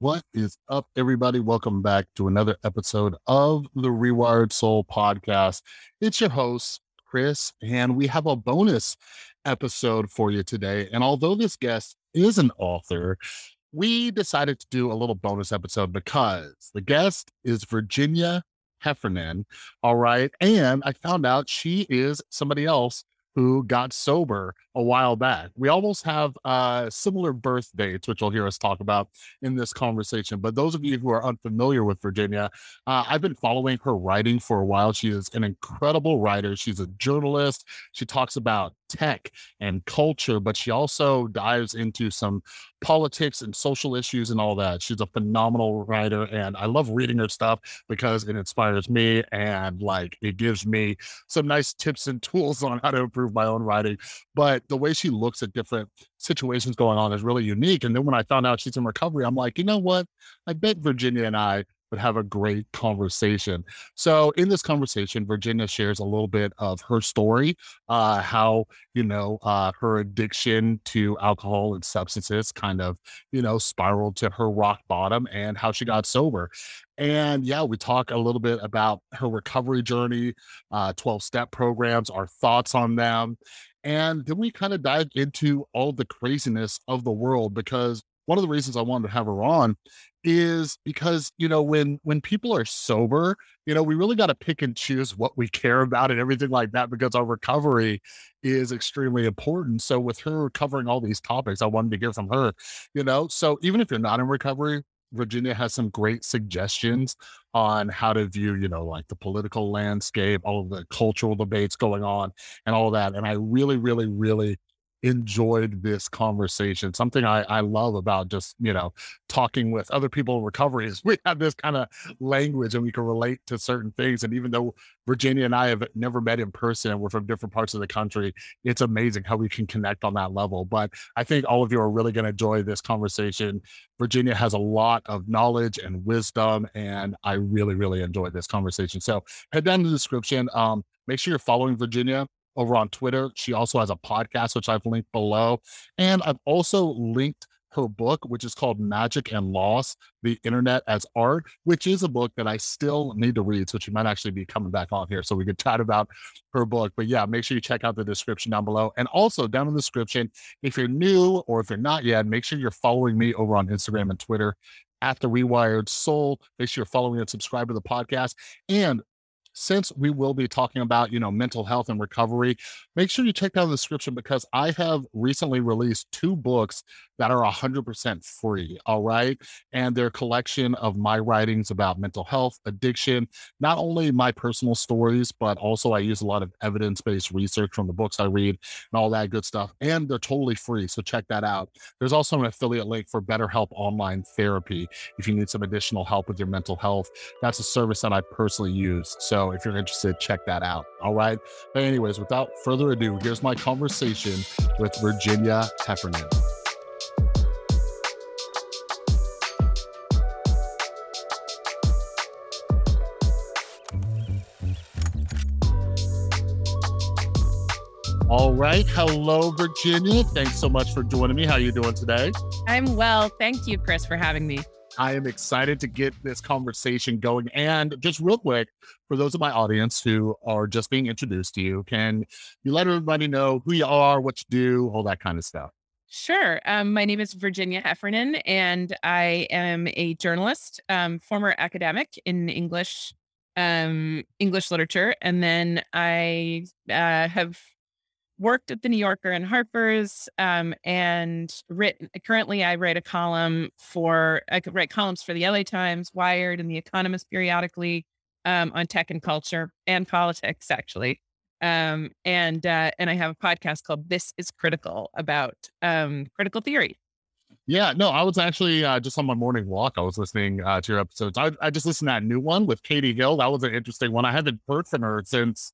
What is up, everybody? Welcome back to another episode of the Rewired Soul podcast. It's your host, Chris, and we have a bonus episode for you today. And although this guest is an author, we decided to do a little bonus episode because the guest is Virginia Heffernan. All right. And I found out she is somebody else who got sober a while back. We almost have uh, similar birth dates, which you'll hear us talk about in this conversation. But those of you who are unfamiliar with Virginia, uh, I've been following her writing for a while. She is an incredible writer. She's a journalist. She talks about tech and culture, but she also dives into some politics and social issues and all that. She's a phenomenal writer, and I love reading her stuff because it inspires me and like it gives me some nice tips and tools on how to improve my own writing. But the way she looks at different situations going on is really unique. And then when I found out she's in recovery, I'm like, you know what? I bet Virginia and I would have a great conversation. So in this conversation, Virginia shares a little bit of her story, uh, how you know uh, her addiction to alcohol and substances kind of you know spiraled to her rock bottom, and how she got sober. And yeah, we talk a little bit about her recovery journey, uh, 12 step programs, our thoughts on them. And then we kind of dive into all the craziness of the world because one of the reasons I wanted to have her on is because you know when when people are sober you know we really got to pick and choose what we care about and everything like that because our recovery is extremely important. So with her covering all these topics i wanted to hear from her you know? So even if you're not in recovery virginia has some great suggestions on how to view you know like the political landscape all of the cultural debates going on and all that and i really really really enjoyed this conversation. Something I, I love about just, you know, talking with other people in recovery is we have this kind of language and we can relate to certain things. And even though Virginia and I have never met in person and we're from different parts of the country, it's amazing how we can connect on that level. But I think all of you are really going to enjoy this conversation. Virginia has a lot of knowledge and wisdom, and I really, really enjoyed this conversation. So head down to the description. Um, make sure you're following Virginia over on Twitter. She also has a podcast, which I've linked below. And I've also linked her book, which is called Magic and Loss The Internet as Art, which is a book that I still need to read. So she might actually be coming back on here so we could chat about her book. But yeah, make sure you check out the description down below. And also down in the description, if you're new or if you're not yet, make sure you're following me over on Instagram and Twitter at the Rewired Soul. Make sure you're following and subscribe to the podcast. And since we will be talking about, you know, mental health and recovery, make sure you check out the description because I have recently released two books that are 100% free. All right. And they're a collection of my writings about mental health, addiction, not only my personal stories, but also I use a lot of evidence based research from the books I read and all that good stuff. And they're totally free. So check that out. There's also an affiliate link for BetterHelp Online Therapy if you need some additional help with your mental health. That's a service that I personally use. So if you're interested, check that out. All right. But, anyways, without further ado, here's my conversation with Virginia Heffernan. All right. Hello, Virginia. Thanks so much for joining me. How are you doing today? I'm well. Thank you, Chris, for having me. I am excited to get this conversation going. And just real quick, for those of my audience who are just being introduced to you, can you let everybody know who you are, what you do, all that kind of stuff? Sure. Um, my name is Virginia Heffernan, and I am a journalist, um, former academic in English, um, English literature, and then I uh, have worked at the New Yorker and Harper's, um, and written. Currently, I write a column for I could write columns for the LA Times, Wired, and The Economist periodically um, on tech and culture and politics, actually. Um, and uh, and I have a podcast called This Is Critical about um, critical theory. Yeah, no, I was actually uh, just on my morning walk. I was listening uh, to your episodes. I, I just listened to that new one with Katie Hill. That was an interesting one. I haven't heard from her since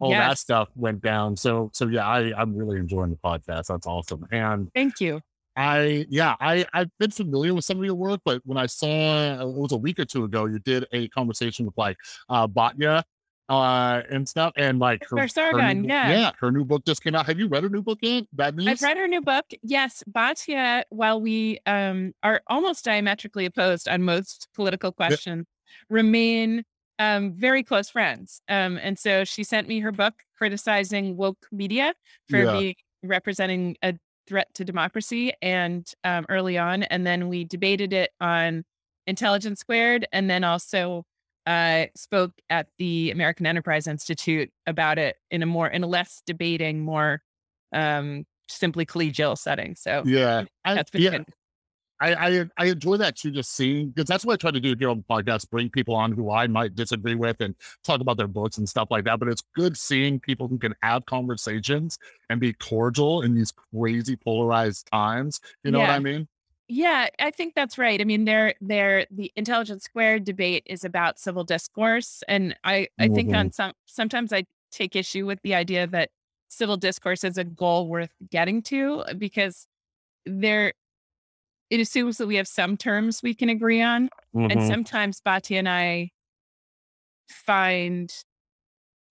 all yes. that stuff went down. So so yeah, I I'm really enjoying the podcast. That's awesome. And thank you. I yeah, I I've been familiar with some of your work, but when I saw it was a week or two ago, you did a conversation with like uh Batya uh, and stuff. And like her, her new, yeah. Yeah. Her new book just came out. Have you read her new book yet? Bad news? I've read her new book. Yes. Batya, while we um, are almost diametrically opposed on most political questions, yeah. remain um, very close friends. Um, and so she sent me her book criticizing woke media for yeah. being representing a threat to democracy and um, early on. And then we debated it on Intelligence Squared and then also uh, spoke at the American Enterprise Institute about it in a more in a less debating, more um, simply collegial setting. So yeah, that's I, yeah. I, I, I enjoy that too, just seeing because that's what I try to do here on the podcast: bring people on who I might disagree with and talk about their books and stuff like that. But it's good seeing people who can have conversations and be cordial in these crazy polarized times. You know yeah. what I mean? Yeah, I think that's right. I mean, there, there, the intelligence squared debate is about civil discourse, and I, I mm-hmm. think on some, sometimes I take issue with the idea that civil discourse is a goal worth getting to because there, it assumes that we have some terms we can agree on, mm-hmm. and sometimes Batya and I find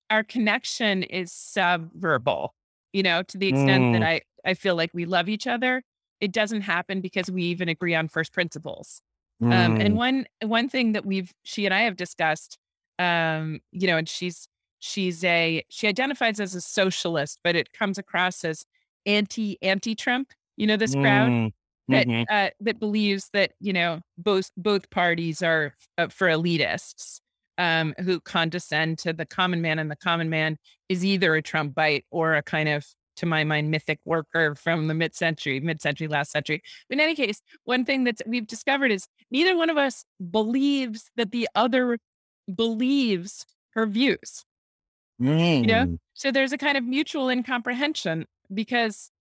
our connection is subverbal. You know, to the extent mm. that I, I feel like we love each other it doesn't happen because we even agree on first principles. Mm. Um, and mm. one one thing that we've she and I have discussed, um, you know, and she's she's a she identifies as a socialist, but it comes across as anti anti Trump. You know, this crowd mm. That mm-hmm. uh, that believes that you know both both parties are uh, for elitists. Um, who condescend to the common man, and the common man is either a Trumpite or a kind of to my mind, mythic worker from the mid century, mid century, last century. But in any case, one thing that we've discovered is neither one of us believes that the other believes her views. Mm. You know, mm. so there's a kind of mutual incomprehension because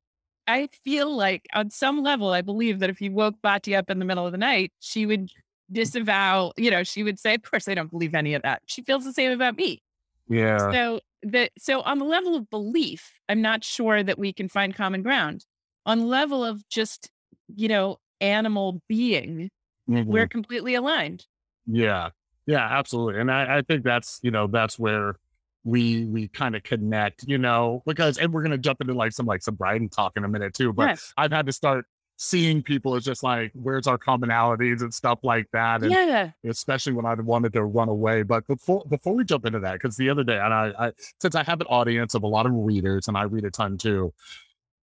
I feel like on some level, I believe that if you woke Bati up in the middle of the night, she would disavow, you know, she would say, Of course, I don't believe any of that. She feels the same about me. Yeah. So that so on the level of belief, I'm not sure that we can find common ground. On level of just, you know, animal being, mm-hmm. we're completely aligned. Yeah. Yeah, absolutely. And I, I think that's, you know, that's where we we kind of connect, you know, because and we're gonna jump into like some like some sobriety talk in a minute too. But yes. I've had to start seeing people as just like, where's our commonalities and stuff like that. And yeah. especially when I wanted to run away. But before before we jump into that, because the other day, and I, I since I have an audience of a lot of readers and I read a ton too,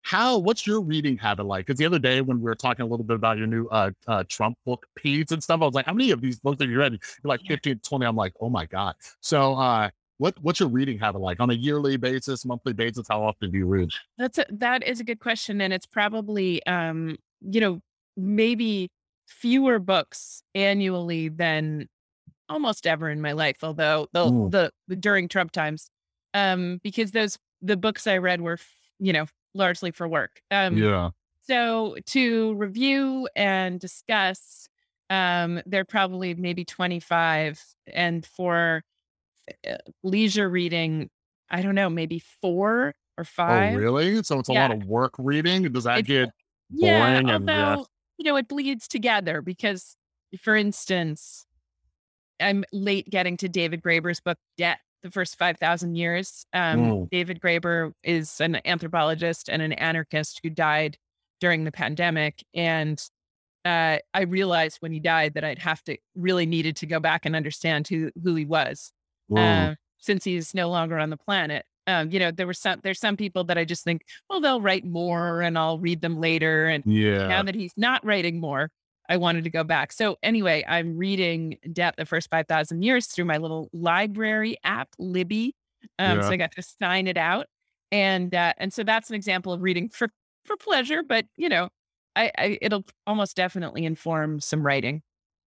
how what's your reading habit like because the other day when we were talking a little bit about your new uh, uh trump book piece and stuff i was like how many of these books have you read you're like 15 20 i'm like oh my god so uh what what's your reading habit like on a yearly basis, monthly basis? How often do you read? That's a, that is a good question, and it's probably um, you know maybe fewer books annually than almost ever in my life. Although the mm. the, the during Trump times, um, because those the books I read were you know largely for work. Um, yeah. So to review and discuss, um, they're probably maybe twenty five, and for leisure reading, I don't know, maybe four or five. Oh, really? So it's a yeah. lot of work reading. Does that it's, get boring? Yeah, although, and, yeah. you know, it bleeds together because, for instance, I'm late getting to David Graeber's book, Debt, the first 5,000 years. Um, mm. David Graeber is an anthropologist and an anarchist who died during the pandemic. And uh, I realized when he died that I'd have to really needed to go back and understand who, who he was uh, since he's no longer on the planet. Um, you know, there were some there's some people that I just think, well, they'll write more and I'll read them later. And yeah. now that he's not writing more, I wanted to go back. So anyway, I'm reading Debt the first five thousand years through my little library app, Libby. Um, yeah. so I got to sign it out. And uh, and so that's an example of reading for for pleasure, but you know, I, I it'll almost definitely inform some writing.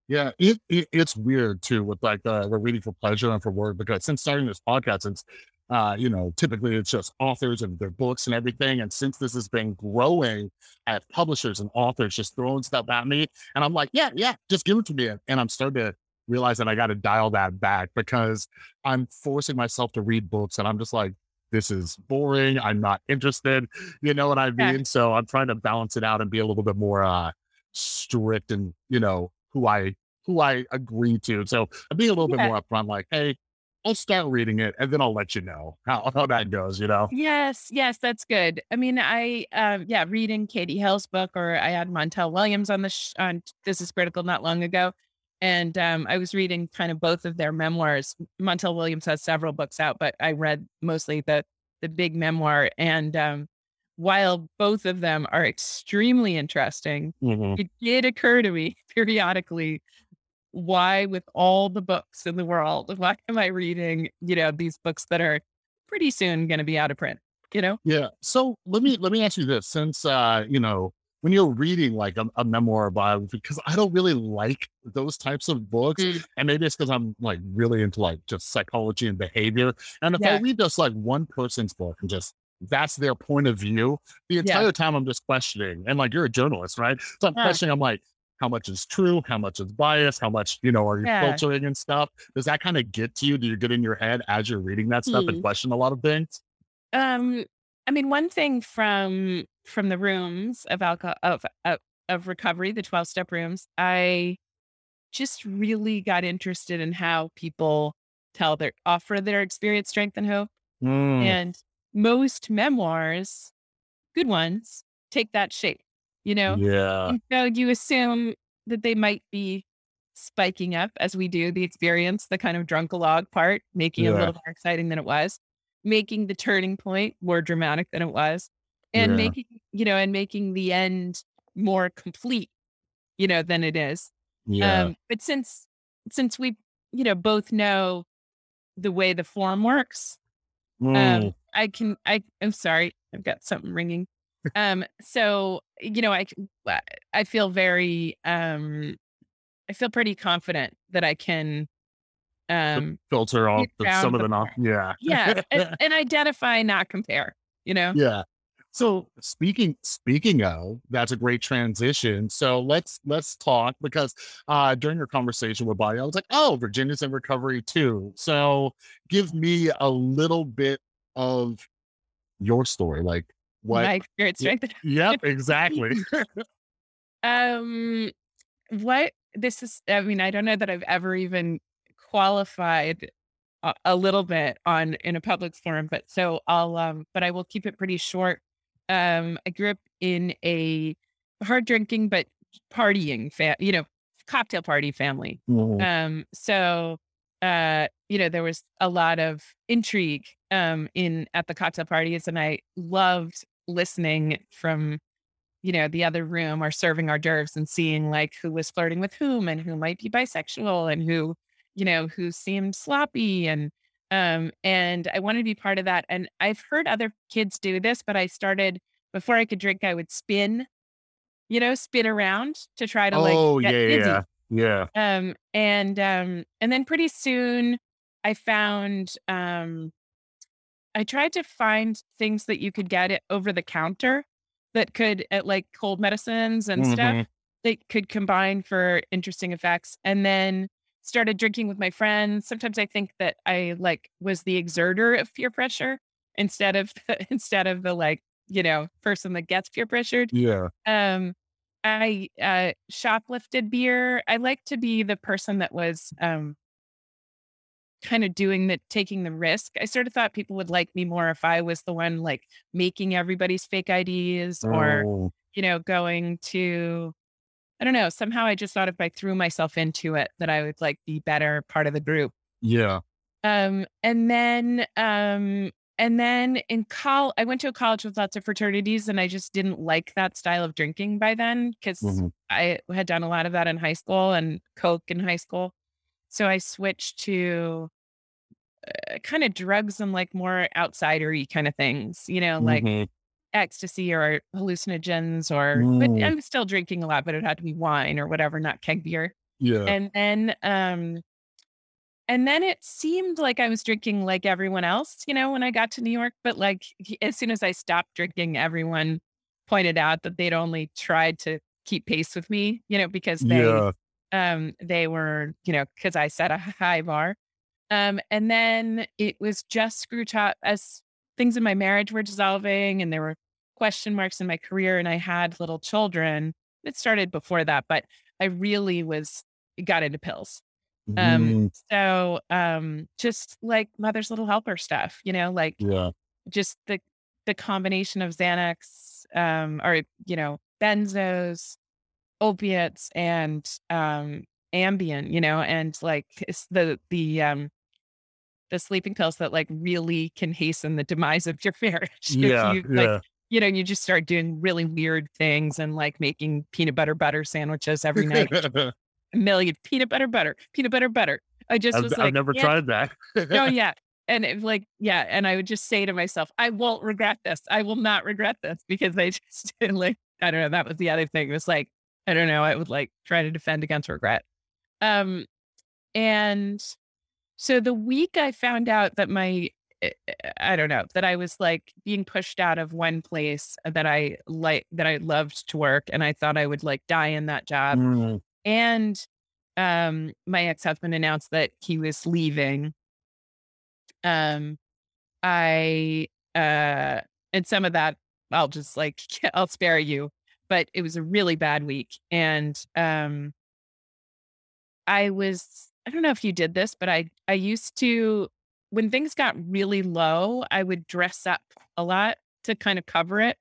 Yeah, it, it, it's weird too with like uh, we're reading for pleasure and for work because since starting this podcast, since uh, you know, typically it's just authors and their books and everything. And since this has been growing, I have publishers and authors just throwing stuff at me, and I'm like, yeah, yeah, just give it to me. And I'm starting to realize that I got to dial that back because I'm forcing myself to read books, and I'm just like, this is boring. I'm not interested. You know what I mean? Yeah. So I'm trying to balance it out and be a little bit more uh, strict and you know who I who I agree to. So I'm being a little yeah. bit more upfront, like, hey, I'll start reading it and then I'll let you know how, how that goes, you know? Yes, yes, that's good. I mean, I um yeah, reading Katie Hill's book or I had Montel Williams on the sh- on This is Critical not long ago. And um I was reading kind of both of their memoirs. Montel Williams has several books out, but I read mostly the the big memoir and um while both of them are extremely interesting, Mhm. it did occur to me periodically why with all the books in the world, why am I reading, you know, these books that are pretty soon going to be out of print, you know? Yeah. So let me let me ask you this: since uh, you know, when you're reading like a, a memoir or biography, because I don't really like those types of books, Mm, and maybe it's because I'm like really into like just psychology and behavior. And if I read just like one person's book and just that's their point of view, the yeah, entire time I'm just questioning. And like you're a journalist, right? So I'm uh, questioning. I'm like. How much is true? How much is biased? How much, you know, are you yeah. filtering and stuff? Does that kind of get to you? Do you get in your head as you're reading that stuff and Hmm. question a lot of things? Um, I mean, one thing from from the rooms of alcohol of of, of recovery, the twelve step rooms, I just really got interested in how people tell their offer their experience, strength, and hope. Mm, And most memoirs, good ones, take that shape, you know? yeah. And so you assume that they might be spiking up as we do the experience, the kind of drunkalog part, making it a little more exciting than it was, making the turning point more dramatic than it was, and yeah, making, you know, and making the end more complete, you know, than it is. yeah. Um, but since since we, you know, both know the way the form works, um, Mm, I can I I'm sorry, I've got something ringing. Um, so, you know, I I feel very um I feel pretty confident that I can the um filter off the some of the not, yeah. Yeah, and, and identify, not compare, you know? Yeah. So speaking speaking of, that's a great transition. So let's let's talk because uh during your conversation with Bobby, I was like, oh, Virginia's in recovery too. So give me a little bit of your story. Like what My spirit strength. Yep, exactly. um what this is I mean, I don't know that I've ever even qualified a, a little bit on in a public forum, but so I'll um but I will keep it pretty short. Um I grew up in a hard drinking but partying fa- you know, cocktail party family. Mhm. Um so uh you know, there was a lot of intrigue um in at the cocktail parties and I loved listening from you know, the other room or serving hors d'oeuvres and seeing like who was flirting with whom and who might be bisexual and who, you know, who seemed sloppy and um and I wanted to be part of that. And I've heard other kids do this, but I started before I could drink, I would spin, you know, spin around to try to like Oh get yeah, yeah. Yeah. Um and um and then pretty soon I found um I tried to find things that you could get it over the counter that could at like cold medicines and stuff Mhm. that could combine for interesting effects. And then started drinking with my friends. Sometimes I think that I like was the exerter of peer pressure instead of the, instead of the like, you know, person that gets peer pressured. Yeah. Um I uh shoplifted beer. I like to be the person that was um kind of doing the taking the risk. I sort of thought people would like me more if I was the one like making everybody's fake IDs or, Oh, you know, going to I don't know, somehow I just thought if I threw myself into it that I would like be better part of the group. yeah. Um and then um and then in col I went to a college with lots of fraternities and I just didn't like that style of drinking by then because Mhm. I had done a lot of that in high school and coke in high school. So I switched to uh, kind of drugs and like more outsidery kind of things, you know, like Mhm. ecstasy or hallucinogens or but Mm, I'm still drinking a lot, but it had to be wine or whatever, not keg beer. yeah. And then um and then it seemed like I was drinking like everyone else, you know, when I got to New York, but like as soon as I stopped drinking, everyone pointed out that they'd only tried to keep pace with me, you know, because they Yeah. um they were, you know, because I set a high bar um, and then it was just screw top as things in my marriage were dissolving and there were question marks in my career and I had little children. It started before that, but I really was got into pills. Um, Mm, so um, just like mother's little helper stuff, you know, like yeah. just the the combination of Xanax, um, or you know, benzos, opiates, and um, Ambien, you know, and like it's the the um the sleeping pills that like really can hasten the demise of your marriage Yeah. you like Yeah. you know you just start doing really weird things and like making peanut butter butter sandwiches every night million peanut butter butter peanut butter butter. I just I've, was I've never yeah, tried that. no yeah. And it, like yeah and i would just say to myself i won't regret this. I will not regret this. Because i just didn't like i don't know that was the other thing. It was like i don't know i would like try to defend against regret. Um and so the week I found out that my eh, eh, I don't know, that I was like being pushed out of one place that I like that I loved to work and I thought I would like die in that job. Mm, And um my ex-husband announced that he was leaving. Um I uh and some of that I'll just like I'll spare you, but it was a really bad week and um I was I don't know if you did this, but I I used to when things got really low, I would dress up a lot to kind of cover it.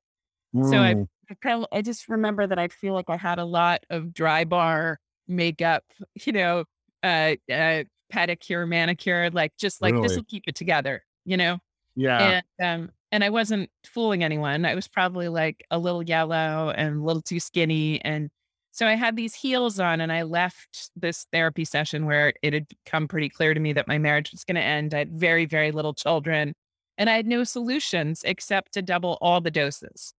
So I mm, I kind of I just remember that I feel like I had a lot of Drybar makeup, you know, uh, uh pedicure, manicure, like just like this will keep it together, you know? Yeah. And um and I wasn't fooling anyone. I was probably like a little yellow and a little too skinny. And so I had these heels on and I left this therapy session where it had become pretty clear to me that my marriage was going to end. I had very, very little children and I had no solutions except to double all the doses.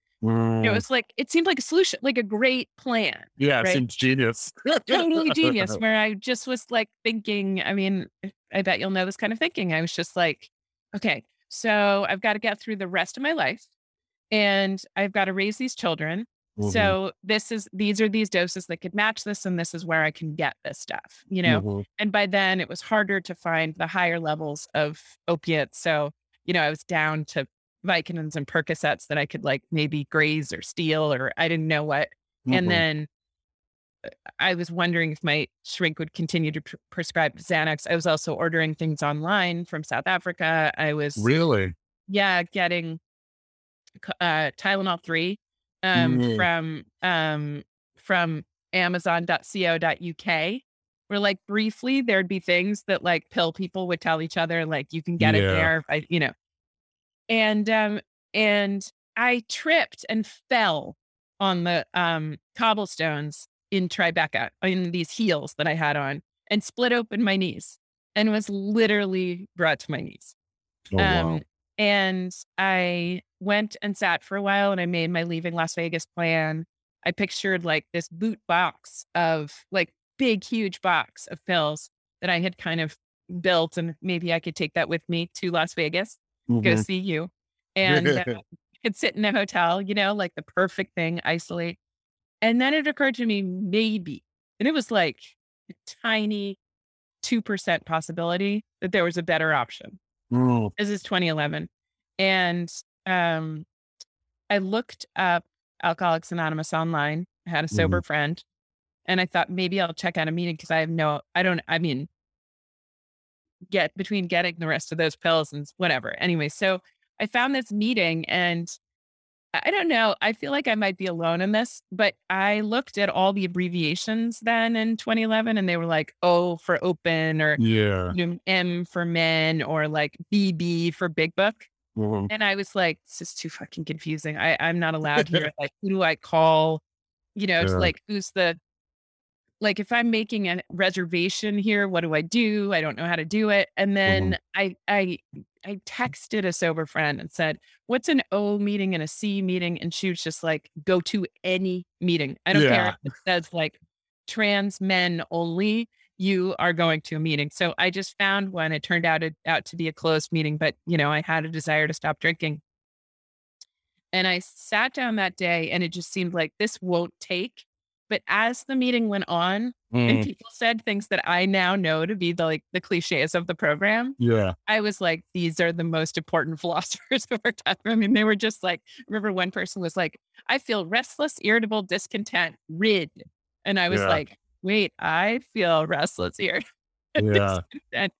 It Mm, was like, it seemed like a solution, like a great plan, yeah. right? Seems genius. Totally genius. Where I just was like thinking, I mean, I bet you'll know this kind of thinking. I was just like, okay, so I've got to get through the rest of my life and I've got to raise these children. Mhm, So this is these are these doses that could match this, and this is where I can get this stuff, you know. mhm. And by then it was harder to find the higher levels of opiates. So, you know, I was down to Vicodins and Percocets that I could like maybe graze or steal or I didn't know what. And Mhm. then I was wondering if my shrink would continue to pr- prescribe Xanax. I was also ordering things online from South Africa. I was, Really? yeah, getting uh, Tylenol 3 um, Mm, from um, from amazon.co.uk. Where like briefly there'd be things that like pill people would tell each other, like you can get it there, I, you know. And um, and I tripped and fell on the um cobblestones in Tribeca in these heels that I had on and split open my knees and was literally brought to my knees. Oh Um, wow. and I went and sat for a while and I made my leaving Las Vegas plan. I pictured like this boot box of like big, huge box of pills that I had kind of built. And maybe I could take that with me to Las Vegas, go Mhm. see you. And uh, could sit in a hotel, you know, like the perfect thing, isolate. And then it occurred to me, maybe, and it was like a tiny 2% possibility that there was a better option. Mm, This is 2011. And um, I looked up Alcoholics Anonymous online. I had a sober mhm. friend. And I thought maybe I'll check out a meeting because I have no, I don't, I mean, get between getting the rest of those pills and whatever. Anyway, so I found this meeting and I don't know. I feel like I might be alone in this, but I looked at all the abbreviations then in 2011 and they were like O for open or Yeah. M for men or like BB for big book. Mhm. And I was like, this is too fucking confusing. I, I'm not allowed here. Like, who do I call? You know, it's Yeah. like, who's the, like, if I'm making a reservation here, what do I do? I don't know how to do it. And Mhm. then I, I, I texted a sober friend and said, what's an O meeting and a C meeting? And she was just like, go to any meeting. I don't care if it says like trans men only. You are going to a meeting. So I just found one. It turned out it, out to be a closed meeting, but you know, I had a desire to stop drinking. And I sat down that day and it just seemed like this won't take. But as the meeting went on and Mm, people said things that I now know to be the like the cliches of the program, yeah. I was like, these are the most important philosophers of our time. I mean, they were just like, remember one person was like, I feel restless, irritable, discontent, rid. And I was Yeah. like, wait, I feel restless, irritable. Yeah. and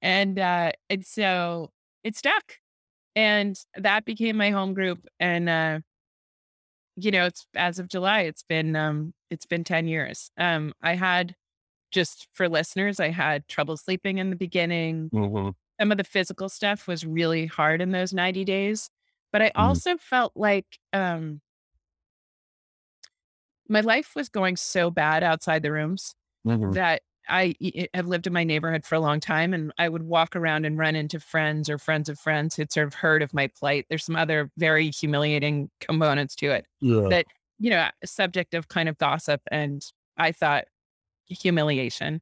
and uh and so it stuck. And that became my home group. And uh, you know, it's as of July, it's been um it's been 10 years. Um I had just for listeners, I had trouble sleeping in the beginning. Mhm. Some of the physical stuff was really hard in those 90 days. But I Mm. also felt like um my life was going so bad outside the rooms Mhm. that I have lived in my neighborhood for a long time and I would walk around and run into friends or friends of friends who'd sort of heard of my plight. There's some other very humiliating components to it Yeah. that, you know, subject of kind of gossip and I thought humiliation.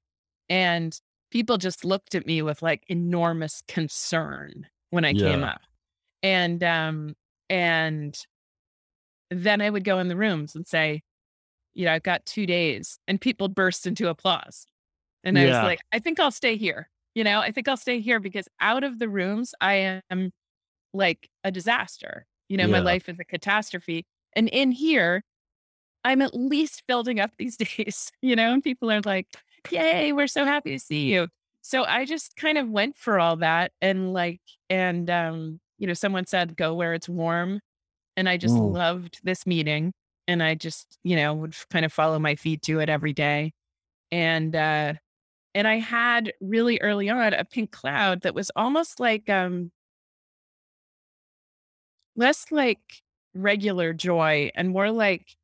And people just looked at me with like enormous concern when I came up. And um and then I would go in the rooms and say, you know, I've got 2 days and people burst into applause. And I was like, I think I'll stay here. You know, I think I'll stay here because out of the rooms, I am like a disaster. You know, my life is a catastrophe. And in here, I'm at least building up these days, you know, and people are like, yay, we're so happy to see you. So I just kind of went for all that and like, and, um, you know, someone said, go where it's warm. And I just Mm. loved this meeting. And I just, you know, would kind of follow my feet to it every day. And, uh, and I had really early on a pink cloud that was almost like, um, less like regular joy and more like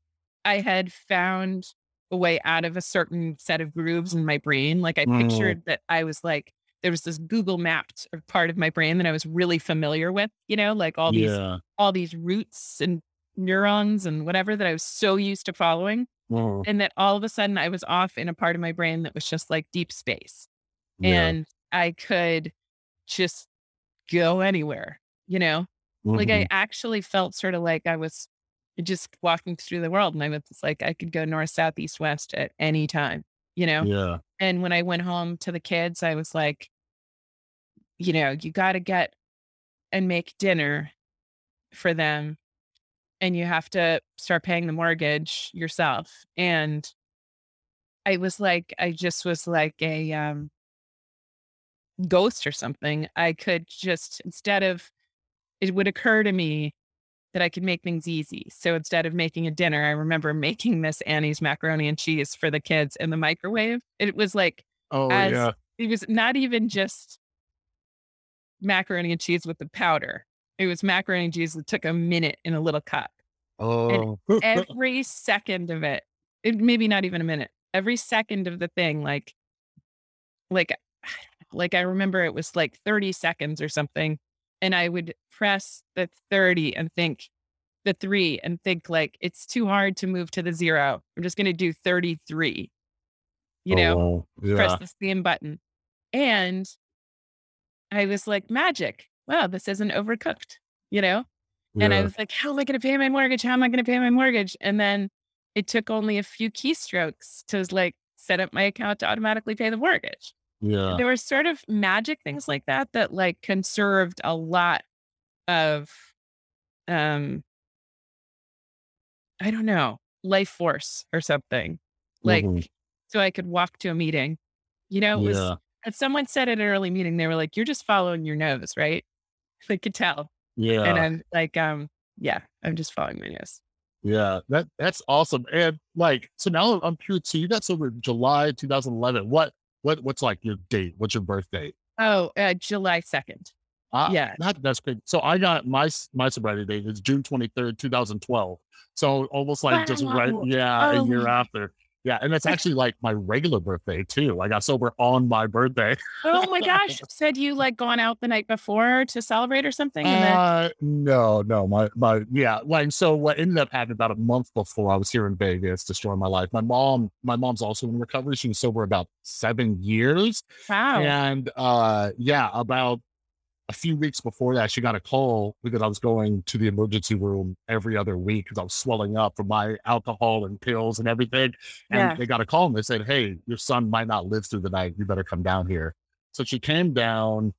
I had found a way out of a certain set of grooves in my brain. Like I Mm. pictured that I was like, there was this Google mapped part of my brain that I was really familiar with, you know, like all these Yeah. all these roots and neurons and whatever that I was so used to following. Mhm. And that all of a sudden I was off in a part of my brain that was just like deep space. Yeah. And I could just go anywhere, you know? Like Mhm. I actually felt sort of like I was just walking through the world and I was like I could go north, south, east, west at any time, you know? Yeah. And when I went home to the kids, I was like, you know, you got to get and make dinner for them and you have to start paying the mortgage yourself. And I was like, I just was like a um, ghost or something. I could just, instead of, it would occur to me that I could make things easy. So instead of making a dinner, I remember making Miss Annie's macaroni and cheese for the kids in the microwave. It was like, Oh, as yeah. it was not even just macaroni and cheese with the powder. It was macaroni and cheese that took a minute in a little cup. Oh. Every second of it, it maybe not even a minute. Every second of the thing, like, like, like I remember it was like 30 seconds or something. And I would press the 30 and think the three and think like it's too hard to move to the zero. I'm just gonna do 33. You Oh, know. Yeah. press the same button. And I was like, magic. Wow, this isn't overcooked, you know? And I was like, how am I going to pay my mortgage? How am I going to pay my mortgage? And then it took only a few keystrokes to like set up my account to automatically pay the mortgage. Yeah. There were sort of magic things like that that like conserved a lot of, um, I don't know, life force or something. Like, Mhm. so I could walk to a meeting. You know, it was Yeah. and someone said at an early meeting, they were like, "You're just following your nose, right?" They could tell, Yeah. and I'm like, um, "Yeah, I'm just following my nose." Yeah. That that's awesome. And like, so now I'm curious. So you got sober July 2011. What what what's like your date? What's your birth date? Oh, uh, July 2nd. Ah, Yeah. that, that's great. So I got my my sobriety date is June 23rd, 2012. So almost like just right, Wow. yeah, a Oh year after. Yeah, and it's actually like my regular birthday too. I got sober on my birthday. Oh my gosh. Said you like gone out the night before to celebrate or something? And then Uh, no, no, my my yeah, like so. What ended up happening about a month before I was here in Vegas, destroying my life. My mom, my mom's also in recovery. She was sober about seven years, wow. and uh, yeah, about a few weeks before that, she got a call because I was going to the emergency room every other week because I was swelling up from my alcohol and pills and everything. And Yeah. they got a call and they said, Hey, your son might not live through the night. You better come down here. So she came down.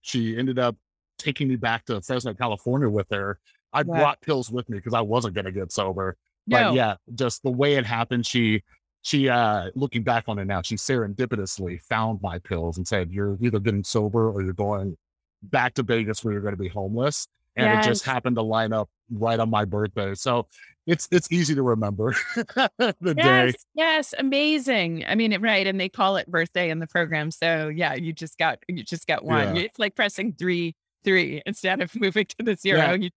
She ended up taking me back to Fresno, California with her. I Wow. brought pills with me because I wasn't going to get sober. No. But yeah, just the way it happened, she she uh looking back on it now, she serendipitously found my pills and said, You're either getting sober or you're going back to Vegas where you're going to be homeless. And yes. it just happened to line up right on my birthday. So it's it's easy to remember the yes, day. Yes, amazing. I mean, right, and they call it birthday in the program. So yeah, you just got you just got one. Yeah. It's like pressing three three instead of moving to the zero. Yeah. You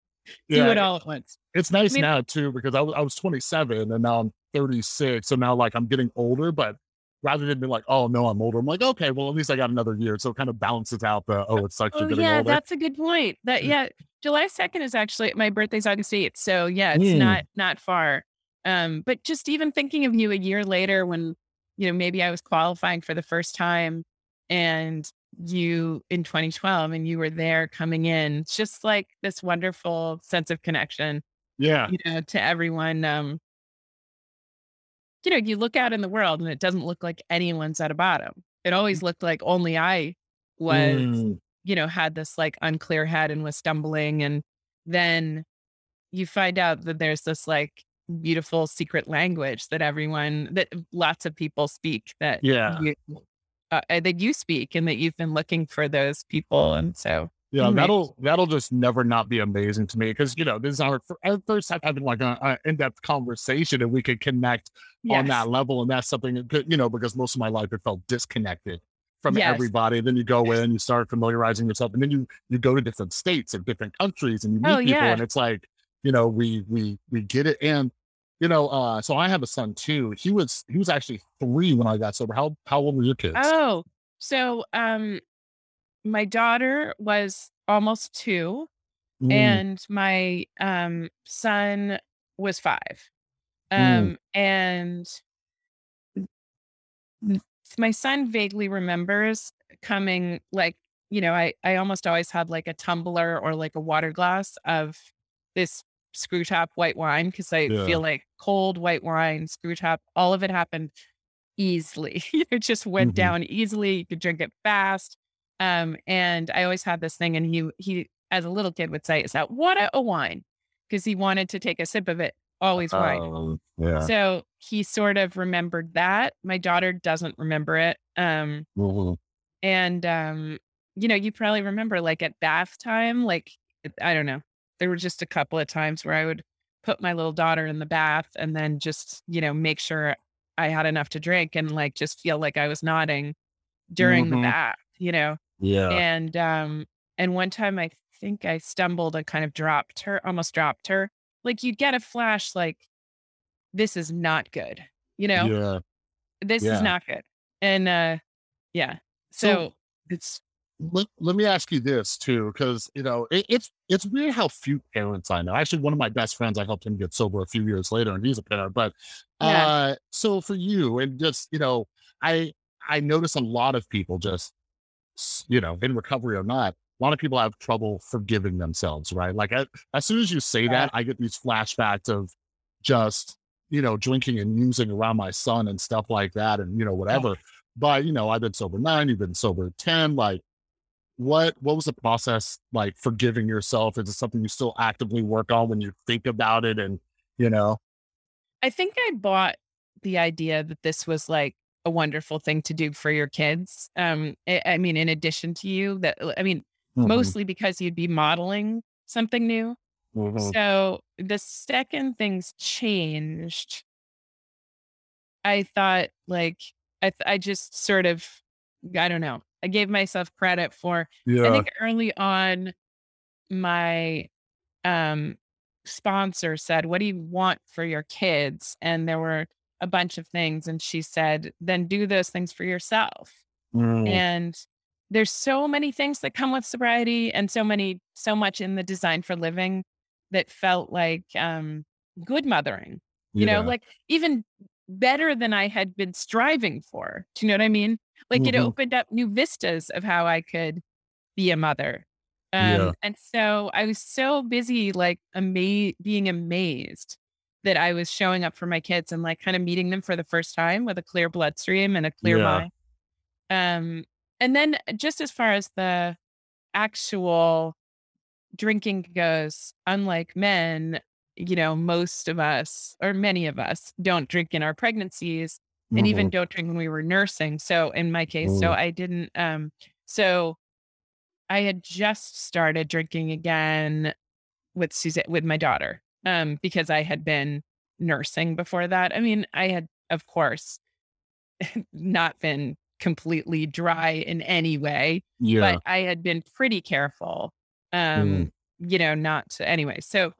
yeah. do it all at once. It's nice I mean, now too because I was I was 27 and now I'm 36. So now like I'm getting older, but rather than be like, oh no, I'm older. I'm like, okay, well at least I got another year. So it kind of balances out the oh, it sucks oh, yeah, older. that's a good point. That mm. yeah, July 2nd is actually my birthday's August 8th. So yeah, it's mm. not not far. Um, but just even thinking of you a year later when, you know, maybe I was qualifying for the first time and you in 2012 and you were there coming in, it's just like this wonderful sense of connection. Yeah. You know, to everyone. Um, you know, you look out in the world and it doesn't look like anyone's at a bottom. It always looked like only I was, mm. you know, had this like unclear head and was stumbling. And then you find out that there's this like beautiful secret language that everyone, that lots of people speak that, yeah, you, uh, that you speak and that you've been looking for those people. And so yeah, that'll that'll just never not be amazing to me because you know this is our, our first time having like an in-depth conversation and we could connect yes. on that level, and that's something that, could, you know because most of my life it felt disconnected from yes. everybody. Then you go in, you start familiarizing yourself, and then you you go to different states and different countries, and you meet oh, people, yeah. and it's like you know we we we get it, and you know, uh, so I have a son too. He was he was actually three when I got sober. How how old were your kids? Oh, so um, my daughter was almost two, mm. and my um, son was five. Mm. Um, mm. And my son vaguely remembers coming like you know I I almost always had like a tumbler or like a water glass of this screw top white wine because I yeah. feel like cold white wine, screw top, all of it happened easily. it just went mm-hmm. down easily. You could drink it fast. Um, and I always had this thing, and he he as a little kid would say, "Is that water or wine?" Because he wanted to take a sip of it. Always wine. Um, yeah. So he sort of remembered that. My daughter doesn't remember it. Um, mm-hmm. and um, you know, you probably remember like at bath time, like I don't know. There were just a couple of times where I would put my little daughter in the bath and then just, you know, make sure I had enough to drink and like just feel like I was nodding during mm-hmm. the bath, you know. Yeah. And um and one time I think I stumbled and kind of dropped her, almost dropped her. Like you'd get a flash like this is not good. You know? Yeah. This yeah. is not good. And uh yeah. So, so it's let, let me ask you this too, because you know it, it's it's weird how few parents I know. Actually, one of my best friends, I helped him get sober a few years later, and he's a parent. But yeah. uh, so for you, and just you know, I I notice a lot of people just you know, in recovery or not, a lot of people have trouble forgiving themselves, right? Like I, as soon as you say that, I get these flashbacks of just, you know, drinking and using around my son and stuff like that and, you know, oh. whatever. But, you know, I've been sober nine, you've been sober 10. Like, what what was the process like forgiving yourself? Is it something you still actively work on when you think about it and, you know? I think I bought the idea that this was like a wonderful thing to do for your kids. Um, I, I mean, in addition to you, that I mean, mm-hmm. mostly because you'd be modeling something new. Mm-hmm. So the second things changed, I thought like I th- I just sort of I don't know. I gave myself credit for. Yeah. I think early on, my um sponsor said, "What do you want for your kids?" And there were a bunch of things. And she said, then do those things for yourself. Mm. And there's so many things that come with sobriety and so many, so much in the design for living that felt like um, good mothering, you yeah. know, like even better than I had been striving for. Do you know what I mean? Like mm-hmm. it opened up new vistas of how I could be a mother. Um, yeah. And so I was so busy, like ama- being amazed that I was showing up for my kids and like kind of meeting them for the first time with a clear bloodstream and a clear yeah. mind. Um, and then just as far as the actual drinking goes, unlike men, you know, most of us or many of us don't drink in our pregnancies. and even Mhm. don't drink when we were nursing. So in my case, so Mm. I didn't um so I had just started drinking again with Suzanne with my daughter. Um because I had been nursing before that. I mean, I had of course not been completely dry in any way, Yeah. but I had been pretty careful. Mm. Um you know, not to anyway. So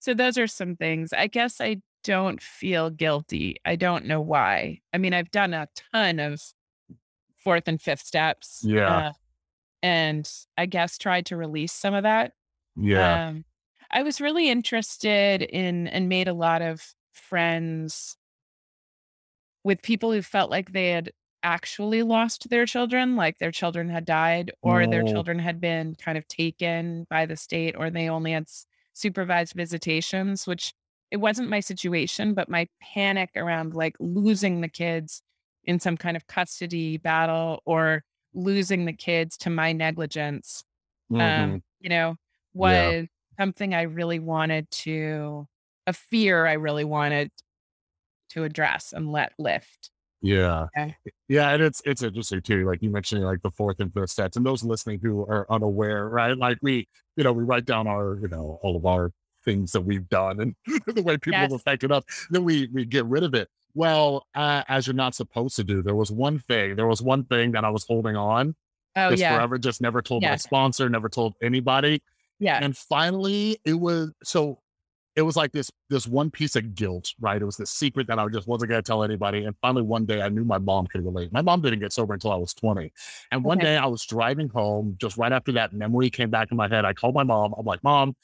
so those are some things. I guess I don't feel guilty. I don't know why. I mean, I've done a ton of fourth and fifth steps. Yeah. Uh, and I guess tried to release some of that. Yeah. Um, I was really interested in and made a lot of friends with people who felt like they had actually lost their children, like their children had died, or their Oh, children had been kind of taken by the state, or they only had s- supervised visitations, which it wasn't my situation, but my panic around like losing the kids in some kind of custody battle or losing the kids to my negligence um, mhm. you know, was something I really wanted to a fear I really wanted to address and let lift. Yeah. Okay. Yeah, and it's it's interesting too. Like you mentioned, like the fourth and fifth sets, and those listening who are unaware, right? Like we, you know, we write down our, you know, all of our things that we've done and the way people have Yes. affected us. Then we we get rid of it. Well, uh, as you're not supposed to do. There was one thing. There was one thing that I was holding on Oh just yeah. forever. Just never told my sponsor. Never told anybody. Yeah. And finally, it was so. It was like this this one piece of guilt, right? It was this secret that I just wasn't going to tell anybody. And finally, one day, I knew my mom could relate. My mom didn't get sober until I was 20. And one day, I was driving home, just right after that memory came back in my head. I called my mom. I'm like, "Mom,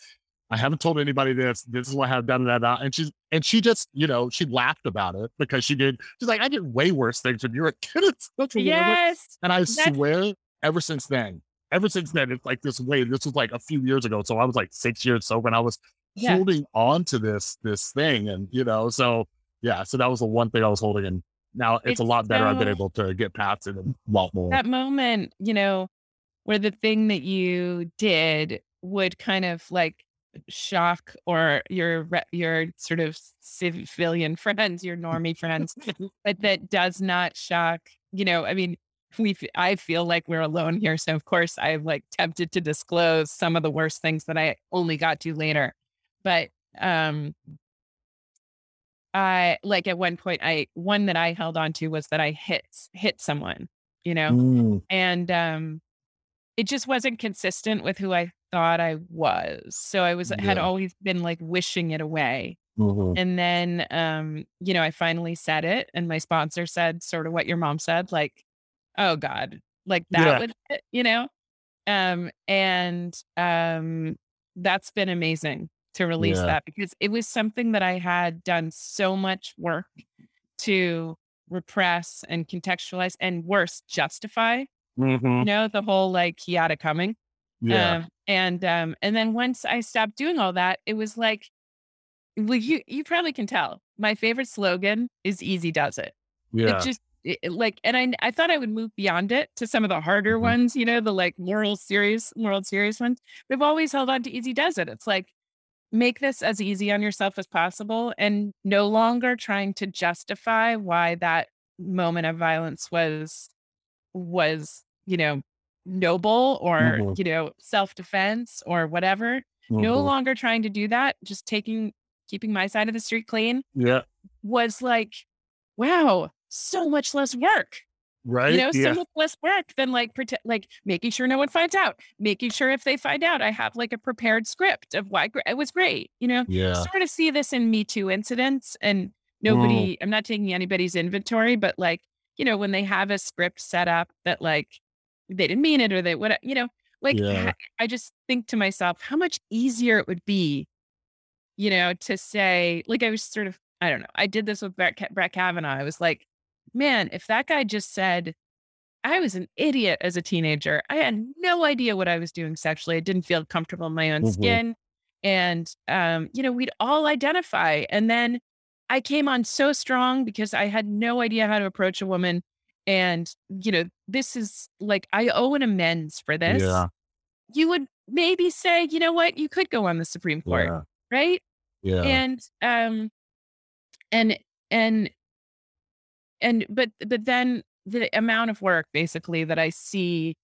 I haven't told anybody this. This is what I have done that." And she's and she just, you know, she laughed about it because she did. She's like, "I did way worse things when you were a kid. It's such a. Yes. And I That's swear, ever since then, ever since then, it's like this way. This was like a few years ago. So I was like six years sober and I was yeah. holding on to this this thing. And you know, so yeah, so that was the one thing I was holding. And now it's a lot better. I've been able to get past it a lot more. that moment, you know, where the thing that you did would kind of like shock or your your sort of civilian friends, your normie friends, but that does not shock. You know, I mean, we I feel like we're alone here, so of course I'm like tempted to disclose some of the worst things that I only got to later, but um I like at one point I one that I held on to was that I hit hit someone, you know, Mm, and um it just wasn't consistent with who I thought I was. So I was had always been like wishing it away. mhm, And then um, you know, I finally said it and my sponsor said sort of what your mom said, like, oh God, like that Yeah. would you know? Um, and um that's been amazing to release Yeah. that because it was something that I had done so much work to repress and contextualize and worse, justify you mhm, know, the whole like he had it coming. Yeah. Um, and um, and then once I stopped doing all that, it was like, well, you you probably can tell. My favorite slogan is "Easy does it." It Yeah. just it, like, and I I thought I would move beyond it to some of the harder mhm, ones, you know, the like moral serious, moral serious ones. But I've always held on to "Easy does it." It's like make this as easy on yourself as possible, and no longer trying to justify why that moment of violence was was, you know, noble or, mhm, you know, self-defense or whatever. No mhm. longer trying to do that, just taking keeping my side of the street clean Yeah. was like, wow, so much less work. Right. You know, so much less work than like pretend, like making sure no one finds out, making sure if they find out, I have like a prepared script of why gr- it was great. You know, Yeah. sort of see this in Me Too incidents, and Mm, nobody, I'm not taking anybody's inventory, but like, you know, when they have a script set up that like they didn't mean it or they would, you know, like Yeah. I just think to myself, how much easier it would be, you know, to say, like, I was sort of, I don't know, I did this with Brett, Brett Kavanaugh. I was like, man, if that guy just said, I was an idiot as a teenager. I had no idea what I was doing sexually. I didn't feel comfortable in my own mhm, skin. And, um, you know, we'd all identify. And then I came on so strong because I had no idea how to approach a woman. And, you know, this is like, I owe an amends for this. Yeah. You would maybe say, you know what, you could go on the Supreme Court, Yeah. right? Yeah. And, um, and, and, and but but then the amount of work basically that I see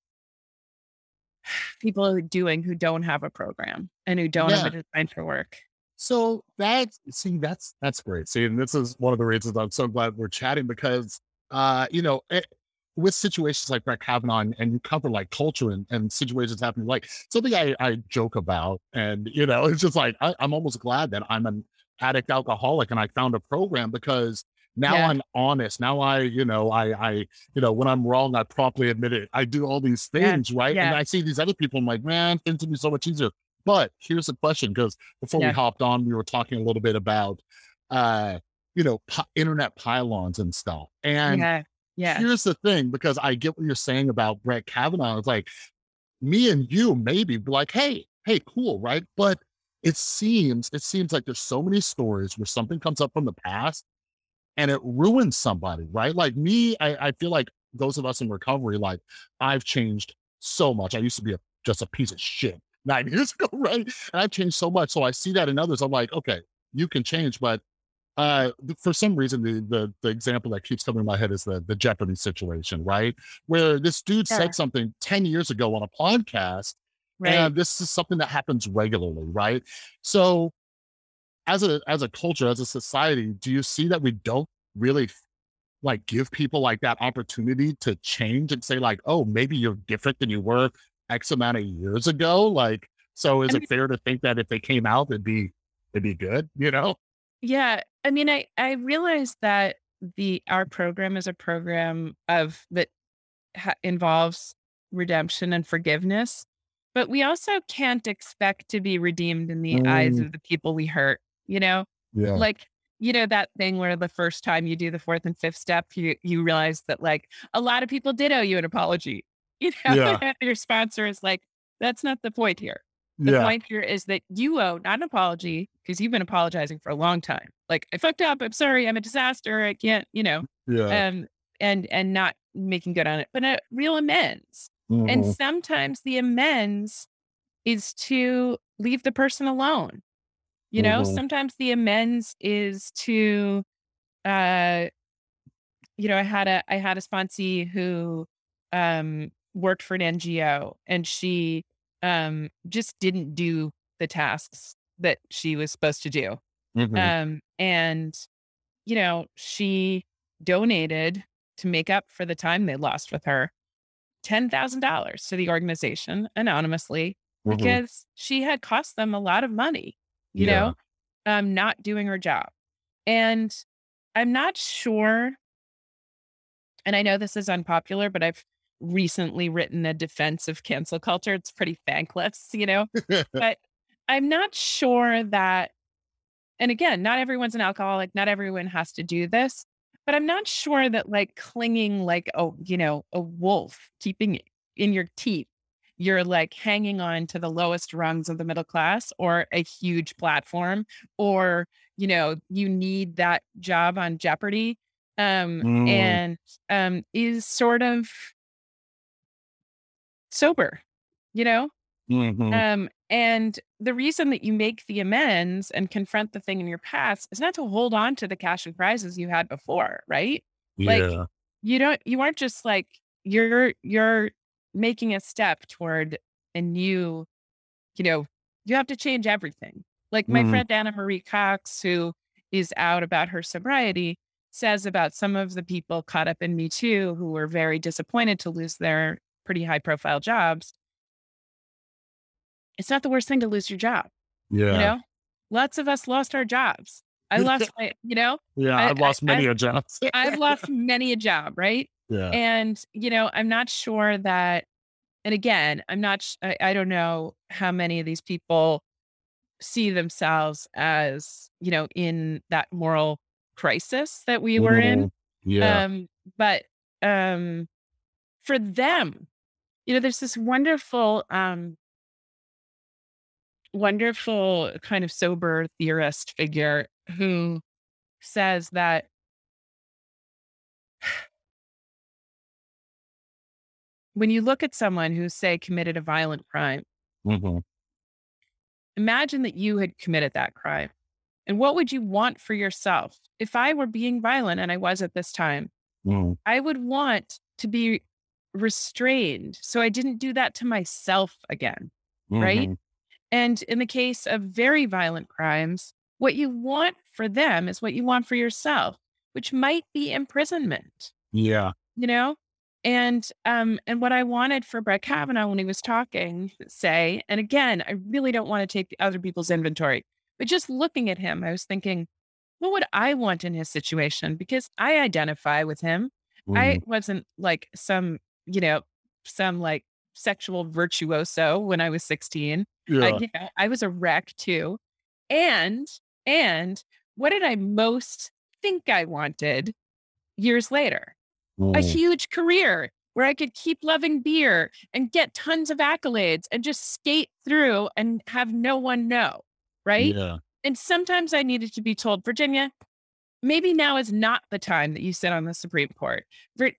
people doing who don't have a program and who don't have a design for work. So that's see, that's that's great. See, and this is one of the reasons I'm so glad we're chatting because uh, you know, eh, with situations like Brett Kavanaugh and, and you cover like culture and, and situations happening, like something I, I joke about, and you know, it's just like I, I'm almost glad that I'm an addict alcoholic and I found a program because now Yeah. I'm honest. Now I, you know, I I, you know, when I'm wrong, I promptly admit it. I do all these Yeah, things, right? And. I see these other people, I'm like, man, things would be so much easier. But here's the question, because before we hopped on, we were talking a little bit about, uh, you know, pi- internet pile-ons and stuff. And Yeah. Yeah. here's the thing, because I get what you're saying about Brett Kavanaugh. It's like me and you maybe be like, hey, hey, cool, right? But it seems, it seems like there's so many stories where something comes up from the past and it ruins somebody, right? Like me, I, I feel like those of us in recovery, like I've changed so much. I used to be a, just a piece of shit nine years ago, right? And I've changed so much. So I see that in others. I'm like, okay, you can change, but uh for some reason the, the the example that keeps coming to my head is the the jeopardy situation right where this dude Yeah. said something 10 years ago on a podcast Right. and this is something that happens regularly right so as a as a culture as a society do you see that we don't really like give people like that opportunity to change and say like oh maybe you're different than you were x amount of years ago like so is I it fair to think that if they came out it'd be it'd be good you know Yeah, I mean, I I realize that the our program is a program of that ha- involves redemption and forgiveness, but we also can't expect to be redeemed in the eyes Mm. of the people we hurt. You know, yeah like you know that thing where the first time you do the fourth and fifth step, you you realize that like a lot of people did owe you an apology. You know, Yeah. and your sponsor is like, that's not the point here. The yeah point here is that you owe not an apology because you've been apologizing for a long time. Like I fucked up. I'm sorry. I'm a disaster. I can't, you know, yeah um, and and not making good on it, but a real amends. And Mhm. sometimes the amends is to leave the person alone. You know, Mhm. sometimes the amends is to, uh, you know, I had a I had a sponsee who um worked for an NGO and she um just didn't do the tasks that she was supposed to do. Mhm. Um and you know, she donated to make up for the time they lost with her $10,000 to the organization anonymously Mhm. because she had cost them a lot of money, you Yeah. know, um not doing her job. And I'm not sure and I know this is unpopular, but I've recently written a defense of cancel culture. It's pretty thankless, you know, but I'm not sure that, and again, not everyone's an alcoholic, not everyone has to do this, but I'm not sure that like clinging like a, you know, a wolf, keeping it in your teeth, you're like hanging on to the lowest rungs of the middle class or a huge platform, or, you know, you need that job on Jeopardy. Um, Mm. and um, is sort of sober, you know? Mhm. Um, and the reason that you make the amends and confront the thing in your past is not to hold on to the cash and prizes you had before, right? like, yeah You don't you aren't just like you're you're making a step toward a new, you know, you have to change everything. Like my Mhm. friend Ana Marie Cox, who is out about her sobriety, says about some of the people caught up in Me Too who were very disappointed to lose their pretty high profile jobs. It's not the worst thing to lose your job. yeah You know, lots of us lost our jobs. I lost my, you know, yeah I- i've lost many a job I've lost many a job, right? Yeah And, you know, I'm not sure that, and again, I'm not, sh- I, I don't know how many of these people see themselves as, you know, in that moral crisis that we were in. Mhm. yeah Um, but um, for them, you know, there's this wonderful, um, wonderful kind of sober theorist figure who says that when you look at someone who, say, committed a violent crime, Mhm. imagine that you had committed that crime. And what would you want for yourself? If I were being violent and I was at this time, Mm, I would want to be restrained so I didn't do that to myself again, right? mhm. And in the case of very violent crimes, what you want for them is what you want for yourself, which might be imprisonment, Yeah. you know? And um and what I wanted for Brett Kavanaugh when he was talking, say, and again, I really don't want to take other people's inventory, but just looking at him, I was thinking, what would I want in his situation? Because I identify with him. I Mhm. wasn't like some, you know, some like sexual virtuoso when I was 16. I, Yeah. you know, I was a wreck too. And, and what did I most think I wanted years later? A Mm, huge career where I could keep loving beer and get tons of accolades and just skate through and have no one know. Right. yeah. And sometimes I needed to be told, Virginia, maybe now is not the time that you sit on the Supreme Court.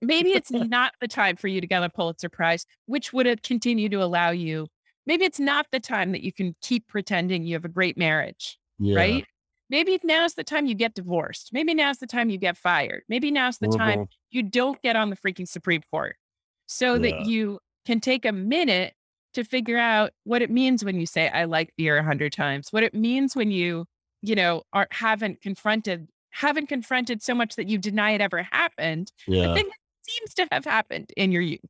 Maybe it's not the time for you to get a Pulitzer Prize, which would have continued to allow you. Maybe it's not the time that you can keep pretending you have a great marriage, Yeah. right? Maybe now's the time you get divorced. Maybe now's the time you get fired. Maybe now's the time Mhm. you don't get on the freaking Supreme Court so that you can take a minute to figure out what it means when you say, I like beer a hundred times, what it means when you, you know, are, haven't confronted, haven't confronted so much that you deny it ever happened. The Yeah. thing that seems to have happened in your youth,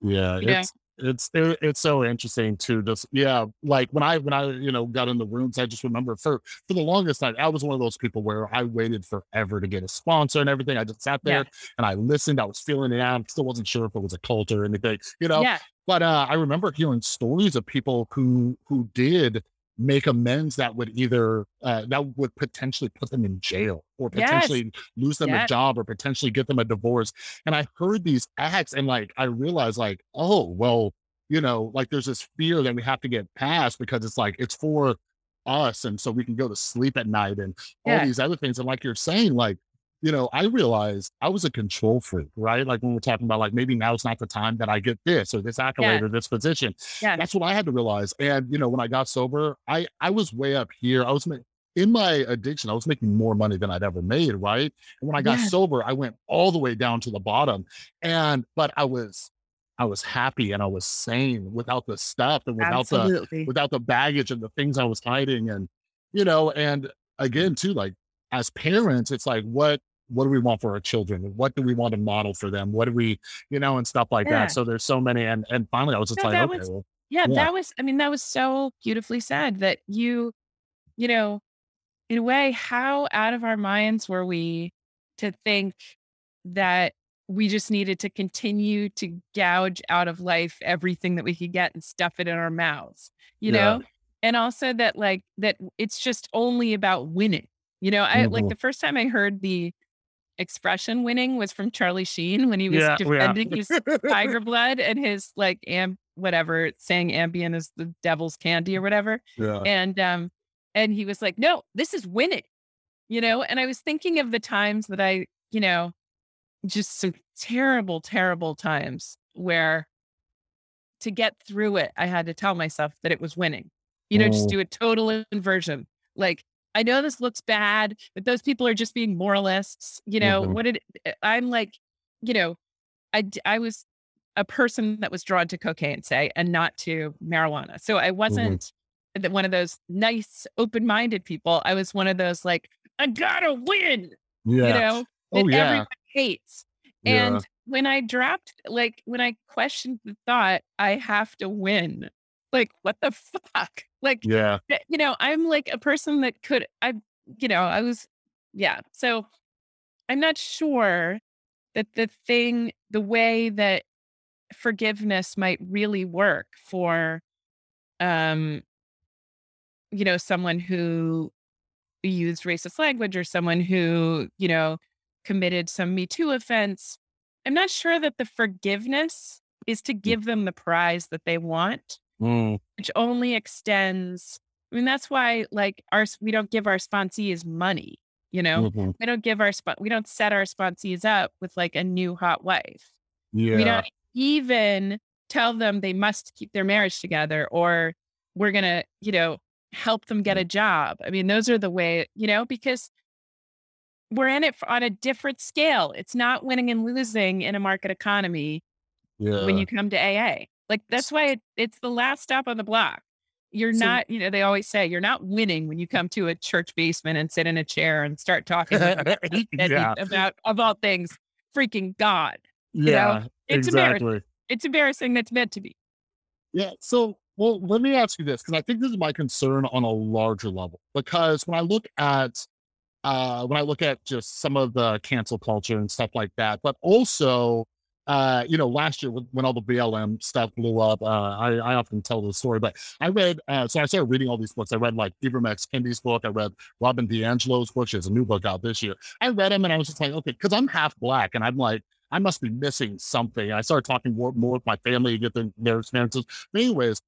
Yeah. you know? It's it's it, it's so interesting to just yeah like when i when i you know got in the rooms i just remember for for the longest time i was one of those people where i waited forever to get a sponsor and everything i just sat there Yeah. and i listened i was feeling it out still wasn't sure if it was a cult or anything you know Yeah. but uh i remember hearing stories of people who who did make amends that would either uh, that would potentially put them in jail or Yes. potentially lose them a job or potentially get them a divorce and I heard these acts and like I realized like, oh, well, you know, like there's this fear that we have to get past because it's like it's for us and so we can go to sleep at night and all Yeah. these other things. And like you're saying, like, you know, I realized I was a control freak, right? Like when we're talking about like maybe now it's not the time that I get this or this accolade Yeah. or this position. Yeah. That's what I had to realize. And you know, when I got sober, I I was way up here. I was ma- in my addiction, I was making more money than I'd ever made, right? And when I got Yeah. sober, I went all the way down to the bottom. And but I was I was happy and I was sane without the stuff and without the without the baggage and the things I was hiding. And you know, and again, too, like as parents, it's like what what do we want for our children? What do we want to model for them? What do we, you know, and stuff like Yeah. that. So there's so many. And and finally I was just No, like, okay, was- well, Yeah, Yeah. that was, I mean, that was so beautifully said that you, you know, in a way, how out of our minds were we to think that we just needed to continue to gouge out of life everything that we could get and stuff it in our mouths, you Yeah. know? And also that, like, that it's just only about winning. You know, I like Mhm. the first time I heard the expression winning was from Charlie Sheen when he was Yeah, yeah. defending his tiger blood and his like am whatever saying Ambien is the devil's candy or whatever. yeah. And um and he was like, no, this is winning, you know. And I was thinking of the times that I, you know, just some terrible, terrible times where to get through it, I had to tell myself that it was winning. You know, just Mm. do a total inversion. Like, I know this looks bad, but those people are just being moralists. You know, Mhm. what did eh, I'm like, you know, I, I was a person that was drawn to cocaine, say, and not to marijuana. So I wasn't the- one of those nice, open-minded people. I was one of those like, I gotta win, Yeah. you know, that Oh, yeah. everyone hates. Yeah. And when I dropped, like, when I questioned the thought, I have to win. Like, what the fuck? Like, Yeah. you know, I'm like a person that could, I, you know, I was, yeah. So I'm not sure that the thing, the way that forgiveness might really work for, um, you know, someone who used racist language or someone who, you know, committed some Me Too offense. I'm not sure that the forgiveness is to give them the prize that they want Mm, which only extends I mean, that's why like our we don't give our sponsees money, you know? mhm. We don't give our we don't set our sponsees up with like a new hot wife. We Yeah. don't even tell them they must keep their marriage together or we're gonna, you know, help them get a job. I mean, those are the way, you know, because we're in it for, on a different scale. It's not winning and losing in a market economy Yeah. when you come to AA. Like that's why it, it's the last stop on the block. You're So- not, you know, they always say you're not winning when you come to a church basement and sit in a chair and start talking about, yeah. about of all things, freaking God. Yeah. It's exactly. It's embarrassing that's meant to be. Yeah. So, well, let me ask you this because I think this is my concern on a larger level. Because when I look at, uh, when I look at just some of the cancel culture and stuff like that, but also, uh, you know, last year when, all the BLM stuff blew up, uh, I, I often tell the story, but I read, uh, so I started reading all these books. I read like Ibram. Kendi's book. I read Robin DiAngelo's book. She has a new book out this year. I read them and I was just like, okay, because I'm half black and I'm like, I must be missing something. I started talking more, more with my family to get their, their experiences. But anyways,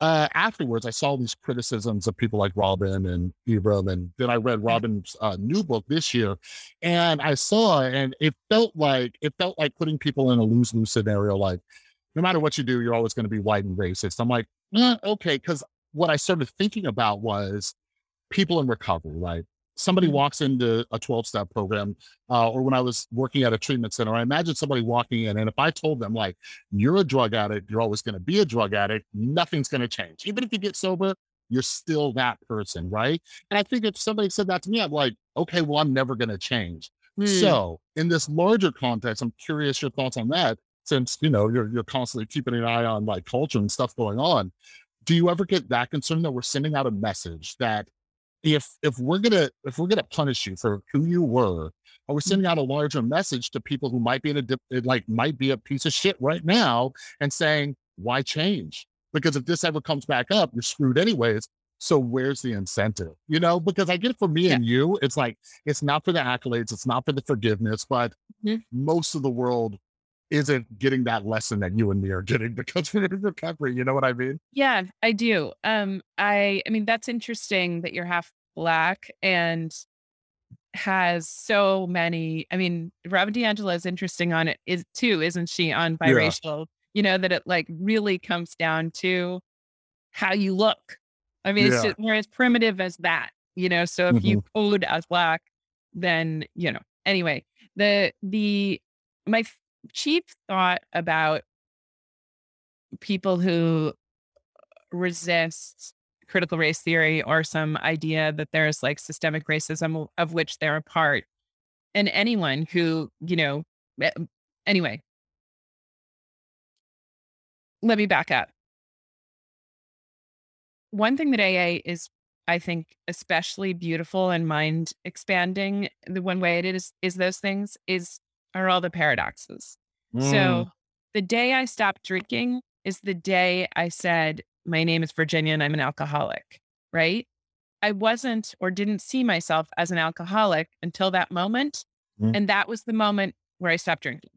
uh, afterwards, I saw these criticisms of people like Robin and Ibram, and then I read Robin's uh, new book this year, and I saw, and it felt like it felt like putting people in a lose lose scenario. Like, no matter what you do, you're always going to be white and racist. I'm like, eh, okay, because what I started thinking about was people in recovery, right? Somebody walks into a 12 step program, uh, or when I was working at a treatment center, I imagine somebody walking in, and if I told them, like, you're a drug addict, you're always going to be a drug addict, nothing's going to change. Even if you get sober, you're still that person, right? And I think if somebody said that to me, I'm like, okay, well, I'm never going to change. Hmm. So, in this larger context, I'm curious your thoughts on that, since you know you're you're constantly keeping an eye on like culture and stuff going on. Do you ever get that concerned that we're sending out a message that if if we're gonna if we're gonna punish you for who you were, are we sending out a larger message to people who might be in a dip, like might be a piece of shit right now and saying why change? Because if this ever comes back up, you're screwed anyways. So where's the incentive? You know, because I get it for me and you, it's like it's not for the accolades, it's not for the forgiveness, but Mhm. most of the world isn't getting that lesson that you and me are getting because we're in recovery. You know what I mean? Yeah, I do. Um, I I mean that's interesting that you're half black and has so many. I mean, Robin DiAngelo is interesting on it is too, isn't she? On Yeah. biracial, you know that it like really comes down to how you look. I mean, it's just, we're as primitive as that, you know. So if you mm-hmm. code as black, then you know. Anyway, the the my f- chief thought about people who resist critical race theory or some idea that there's like systemic racism of which they're a part. And anyone who you know eh, anyway. Let me back up. One thing that aa is i think especially beautiful and mind expanding the one way it is is those things is are all the paradoxes. Mm. so the day I stopped drinking is the day I said, My name is Virginia and I'm an alcoholic, right? I wasn't or didn't see myself as an alcoholic until that moment. Mm. And that was the moment where I stopped drinking.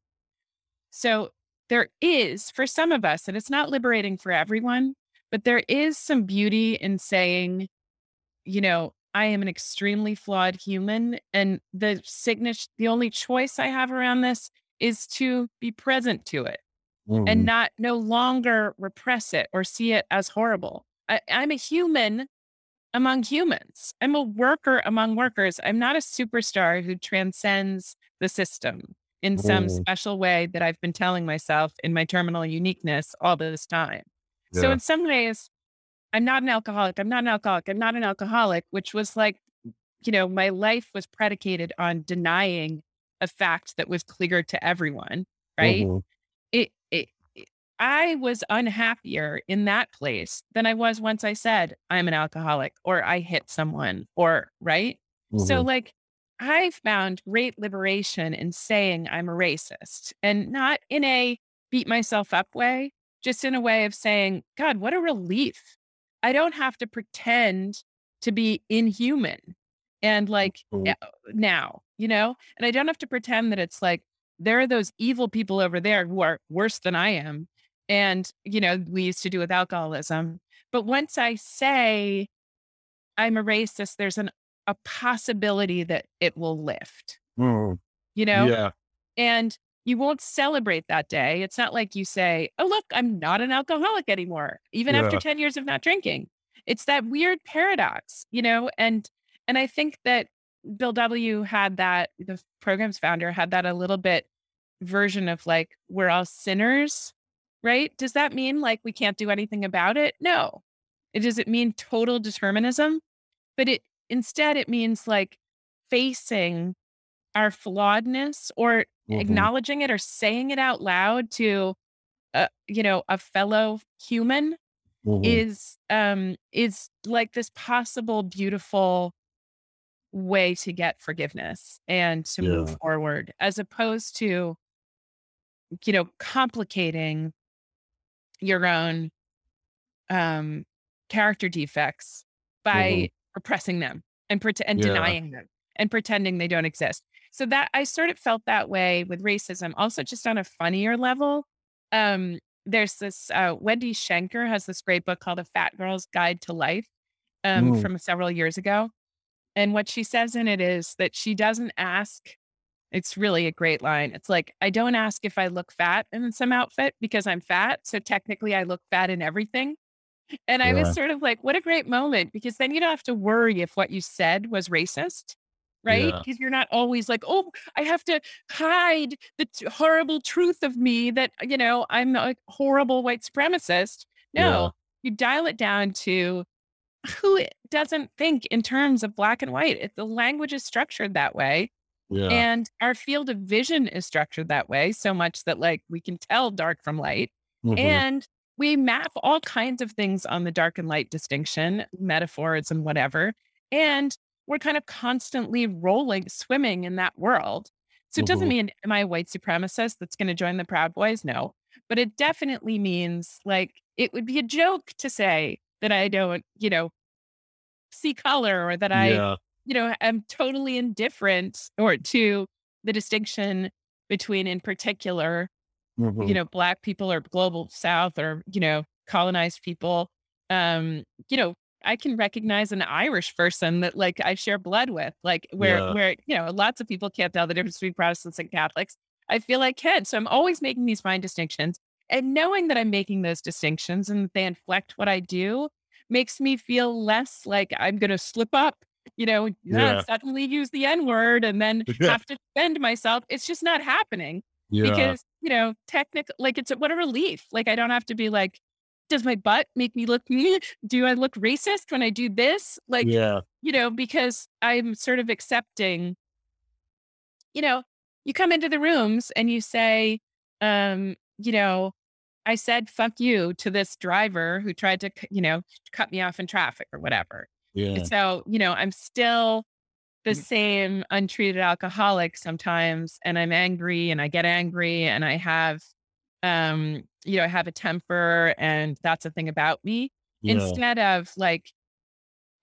So there is, for some of us, and it's not liberating for everyone, but there is some beauty in saying, you know, I am an extremely flawed human. And the signature, the only choice I have around this is to be present to it Mhm. and not no longer repress it or see it as horrible. I, I'm a human among humans. I'm a worker among workers. I'm not a superstar who transcends the system in some Mm. special way that I've been telling myself in my terminal uniqueness all this time. So in some ways, I'm not an alcoholic. I'm not an alcoholic. I'm not an alcoholic, which was like, you know, my life was predicated on denying a fact that was clear to everyone, right? Mhm. I was unhappier in that place than I was once I said I'm an alcoholic or I hit someone or right. So Mhm. like I found great liberation in saying I'm a racist and not in a beat myself up way, just in a way of saying, God, what a relief. I don't have to pretend to be inhuman and like Mhm. eh, now, you know, and I don't have to pretend that it's like there are those evil people over there who are worse than I am. And, you know, we used to do with alcoholism. But once I say I'm a racist, there's an a possibility that it will lift, Mhm. you know? Yeah. And you won't celebrate that day. It's not like you say, Oh, look, I'm not an alcoholic anymore, even after 10 years of not drinking. It's that weird paradox, you know? And and I think that Bill W had that, the program's founder had that a little bit version of like, we're all sinners, right? Does that mean like we can't do anything about it? No. It doesn't mean total determinism, but it instead it means like facing our flawedness or Mhm. acknowledging it or saying it out loud to you know, a fellow human Mhm. is um is like this possible beautiful way to get forgiveness and to move forward as opposed to you know complicating your own um character defects Mhm. by repressing them and pret- and Yeah. denying them and pretending they don't exist so that i sort of felt that way with racism also just on a funnier level um there's this uh Wendy Shanker has this great book called a fat girl's guide to life um Mm. from several years ago and what she says in it is that she doesn't ask it's really a great line. It's like, I don't ask if I look fat in some outfit because I'm fat. So technically, I look fat in everything. And I was sort of like, what a great moment because then you don't have to worry if what you said was racist. Right. Yeah. Because you're not always like, oh, I have to hide the t- horrible truth of me that, you know, I'm a horrible white supremacist. Yeah. No, you dial it down to who doesn't think in terms of black and white. If the language is structured that way. Yeah. And our field of vision is structured that way so much that like we can tell dark from light. Mhm. And we map all kinds of things on the dark and light distinction, metaphors and whatever. And we're kind of constantly rolling, swimming in that world. So it doesn't Mhm. mean, am I a white supremacist that's going to join the Proud Boys? No. But it definitely means like it would be a joke to say that I don't, you know, see color or that I yeah. You know, am totally indifferent or to the distinction between, in particular, Mhm. you know, black people or global south or, you know, colonized people. Um, you know, I can recognize an Irish person that like I share blood with, like where Yeah. where, you know, lots of people can't tell the difference between Protestants and Catholics. I feel I can. So I'm always making these fine distinctions. And knowing that I'm making those distinctions and that they inflect what I do makes me feel less like I'm gonna slip up, you know, Yeah. suddenly use the N-word and then Yeah. have to defend myself. It's just not happening Yeah. because you know technical like it's a, what a relief like i don't have to be like does my butt make me look do i look racist when i do this like yeah. you know because i'm sort of accepting you know you come into the rooms and you say um you know i said fuck you to this driver who tried to you know cut me off in traffic or whatever Yeah. so, you know, I'm still the same untreated alcoholic sometimes, and I'm angry and I get angry and I have, um, you know, I have a temper and that's a thing about me. Yeah. Instead of like,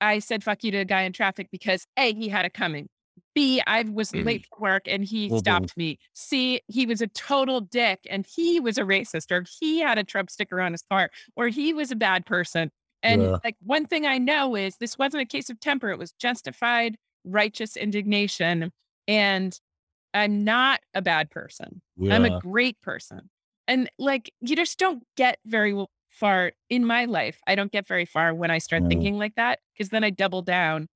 I said fuck you to a guy in traffic because A, he had it coming. B, I was late for work and he Mhm. stopped me. C, he was a total dick and he was a racist, or he had a Trump sticker on his car, or he was a bad person. And Yeah. like one thing I know is this wasn't a case of temper, it was justified, righteous indignation. And I'm not a bad person. I'm a great person. And like, you just don't get very far in my life. I don't get very far when I start Mm. thinking like that because then I double down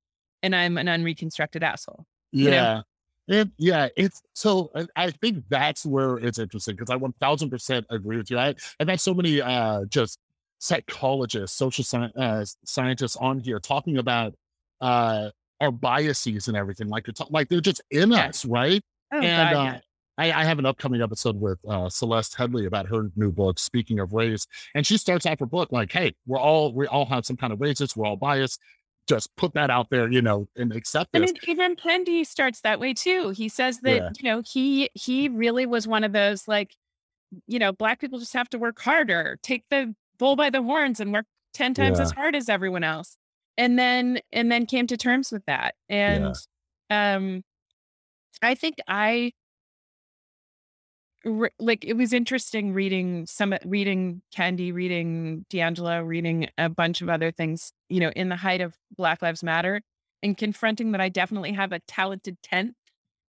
and I'm an unreconstructed asshole. you know? Yeah. It, yeah, it's so I, I think that's where it's interesting because I 1000% agree with you. I, I've had so many uh, just psychologists, social sci- uh, scientists on here talking about uh, our biases and everything. Like, it's, like they're just in us, right? Oh, and God, uh, yeah. I, I have an upcoming episode with uh, Celeste Headlee about her new book, Speaking of Race, and she starts out her book like, "Hey, we're all we all have some kind of racist. We're all biased. Just put that out there, you know, and accept it. And this." even Kendi starts that way too. He says that Yeah. you know he he really was one of those like, you know, black people just have to work harder, take the bull by the horns, and work ten times Yeah. as hard as everyone else, and then and then came to terms with that. And um, I think I re- like it was interesting reading some reading Kendi, reading DiAngelo, reading a bunch of other things, you know, in the height of Black Lives Matter and confronting that I definitely have a talented tenth,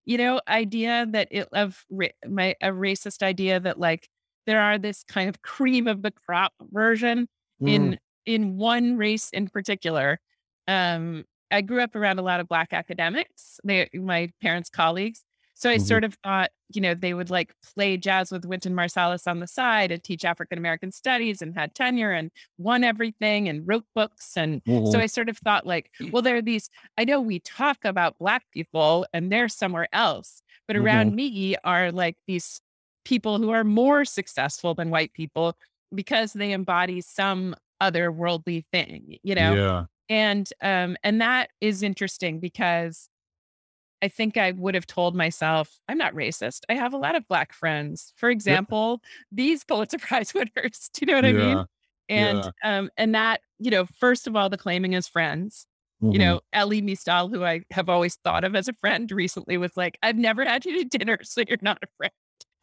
you know, idea that it of ra- my a racist idea that like there are this kind of cream of the crop version Mm, in in one race in particular um I grew up around a lot of black academics, they my parents' colleagues. So I Mhm. sort of thought, you know, they would like play jazz with Wynton Marsalis on the side and teach African American studies and had tenure and won everything and wrote books. And so Mhm. I sort of thought, like, well, there are these, I know we talk about Black people and they're somewhere else, but around me are like these people who are more successful than white people because they embody some other worldly thing, you know? Yeah. And um and that is interesting because I think I would have told myself, I'm not racist. I have a lot of black friends. For Yeah. example, these Pulitzer Prize winners. Do you know what I mean? And Yeah. um and that, you know, first of all, the claiming as friends. You Mhm. know, Elie Mystal, who I have always thought of as a friend, recently was like, I've never had you to dinner, so you're not a friend.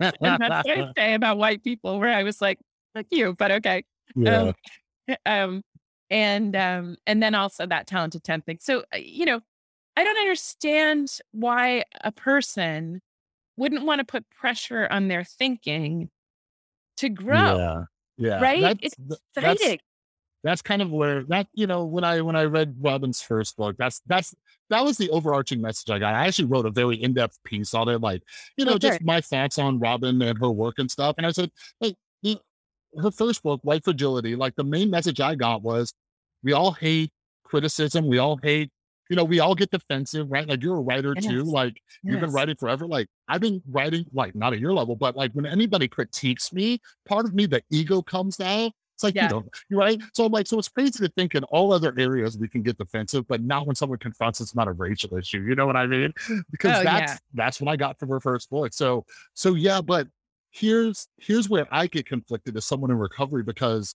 And that's what I say about white people, where I was like, fuck you, but okay. Yeah. Um, um, and um, and then also that talented 10 thing. So, uh, you know, I don't understand why a person wouldn't want to put pressure on their thinking to grow, Yeah. Yeah. right? That's It's exciting. That's kind of where that you know when I when I read Robin's first book, that's that's that was the overarching message I got. I actually wrote a very in depth piece on it, like you Oh, know just my thoughts on Robin and her work and stuff. And I said, hey, you her first book, White Fragility, like the main message I got was, we all hate criticism. We all hate. You know, we all get defensive, right? Like you're a writer too. Yes. Like you've been writing forever. Like I've been writing, like not at your level, but like when anybody critiques me, part of me, the ego comes out. It's like, you Yeah. know, you're right. So I'm like, so it's crazy to think in all other areas we can get defensive, but not when someone confronts it's not a racial issue. You know what I mean? Because Oh, that's yeah. that's what I got from her first book. So so yeah, but here's here's where I get conflicted as someone in recovery because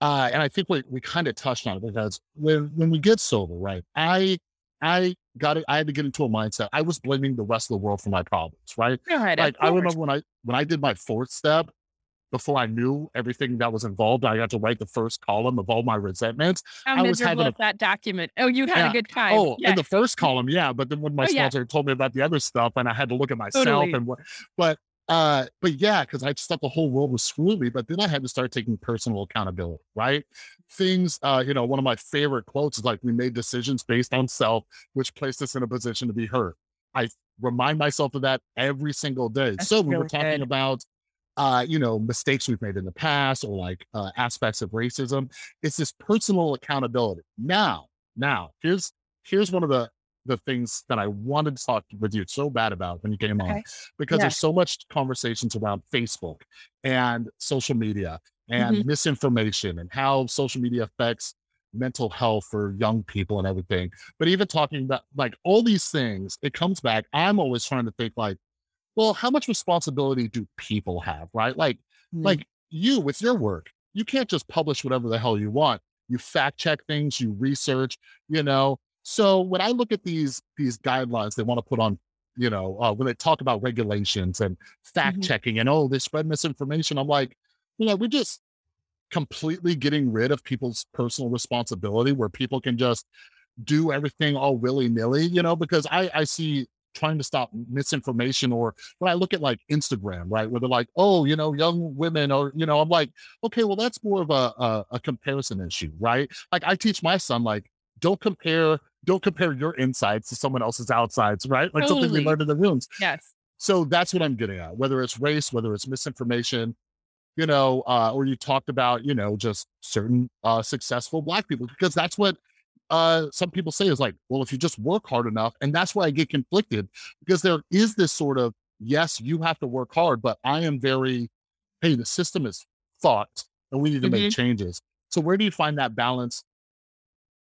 uh and I think we we kind of touched on it because when when we get sober, right? I I got it, I had to get into a mindset. I was blaming the rest of the world for my problems, right? Like I remember when I when I did my fourth step, before I knew everything that was involved, I got to write the first column of all my resentments. How I was miserable having is that document? Oh, you had Yeah. a good time. Oh, yeah. in the first column, yeah. But then when my Oh, yeah. sponsor told me about the other stuff, and I had to look at myself Totally. and what, but uh, but yeah, because I just thought the whole world was screwing me. But then I had to start taking personal accountability, right? Things, uh, you know, one of my favorite quotes is like, "We made decisions based on self, which placed us in a position to be hurt." I remind myself of that every single day. That's so we were talking good. about uh, you know, mistakes we've made in the past or like uh, aspects of racism. It's this personal accountability. Now, now here's here's one of the the things that I wanted to talk with you so bad about when you came on because Yeah. there's so much conversations around Facebook and social media and Mhm. misinformation and how social media affects mental health for young people and everything. But even talking about like all these things, it comes back. I'm always trying to think like, well, how much responsibility do people have, right? Like, Mm. like you with your work, you can't just publish whatever the hell you want. You fact check things, you research, you know. So when I look at these these guidelines they want to put on, you know, uh, when they talk about regulations and fact Mhm. checking and oh, they spread misinformation, I'm like, you know, we're just completely getting rid of people's personal responsibility where people can just do everything all willy-nilly, you know, because I I see trying to stop misinformation or when I look at like Instagram, right, where they're like, oh, you know, young women or, you know, I'm like, okay, well, that's more of a, a, a comparison issue, right? Like I teach my son, like, don't compare, don't compare your insides to someone else's outsides, right? Like something we learned in the rooms. Yes. So that's what I'm getting at, whether it's race, whether it's misinformation, you know, uh, or you talked about, you know, just certain uh, successful Black people, because that's what uh, some people say is like, well, if you just work hard enough, and that's why I get conflicted because there is this sort of, yes, you have to work hard, but I am very, hey, the system is fucked and we need to make changes. So where do you find that balance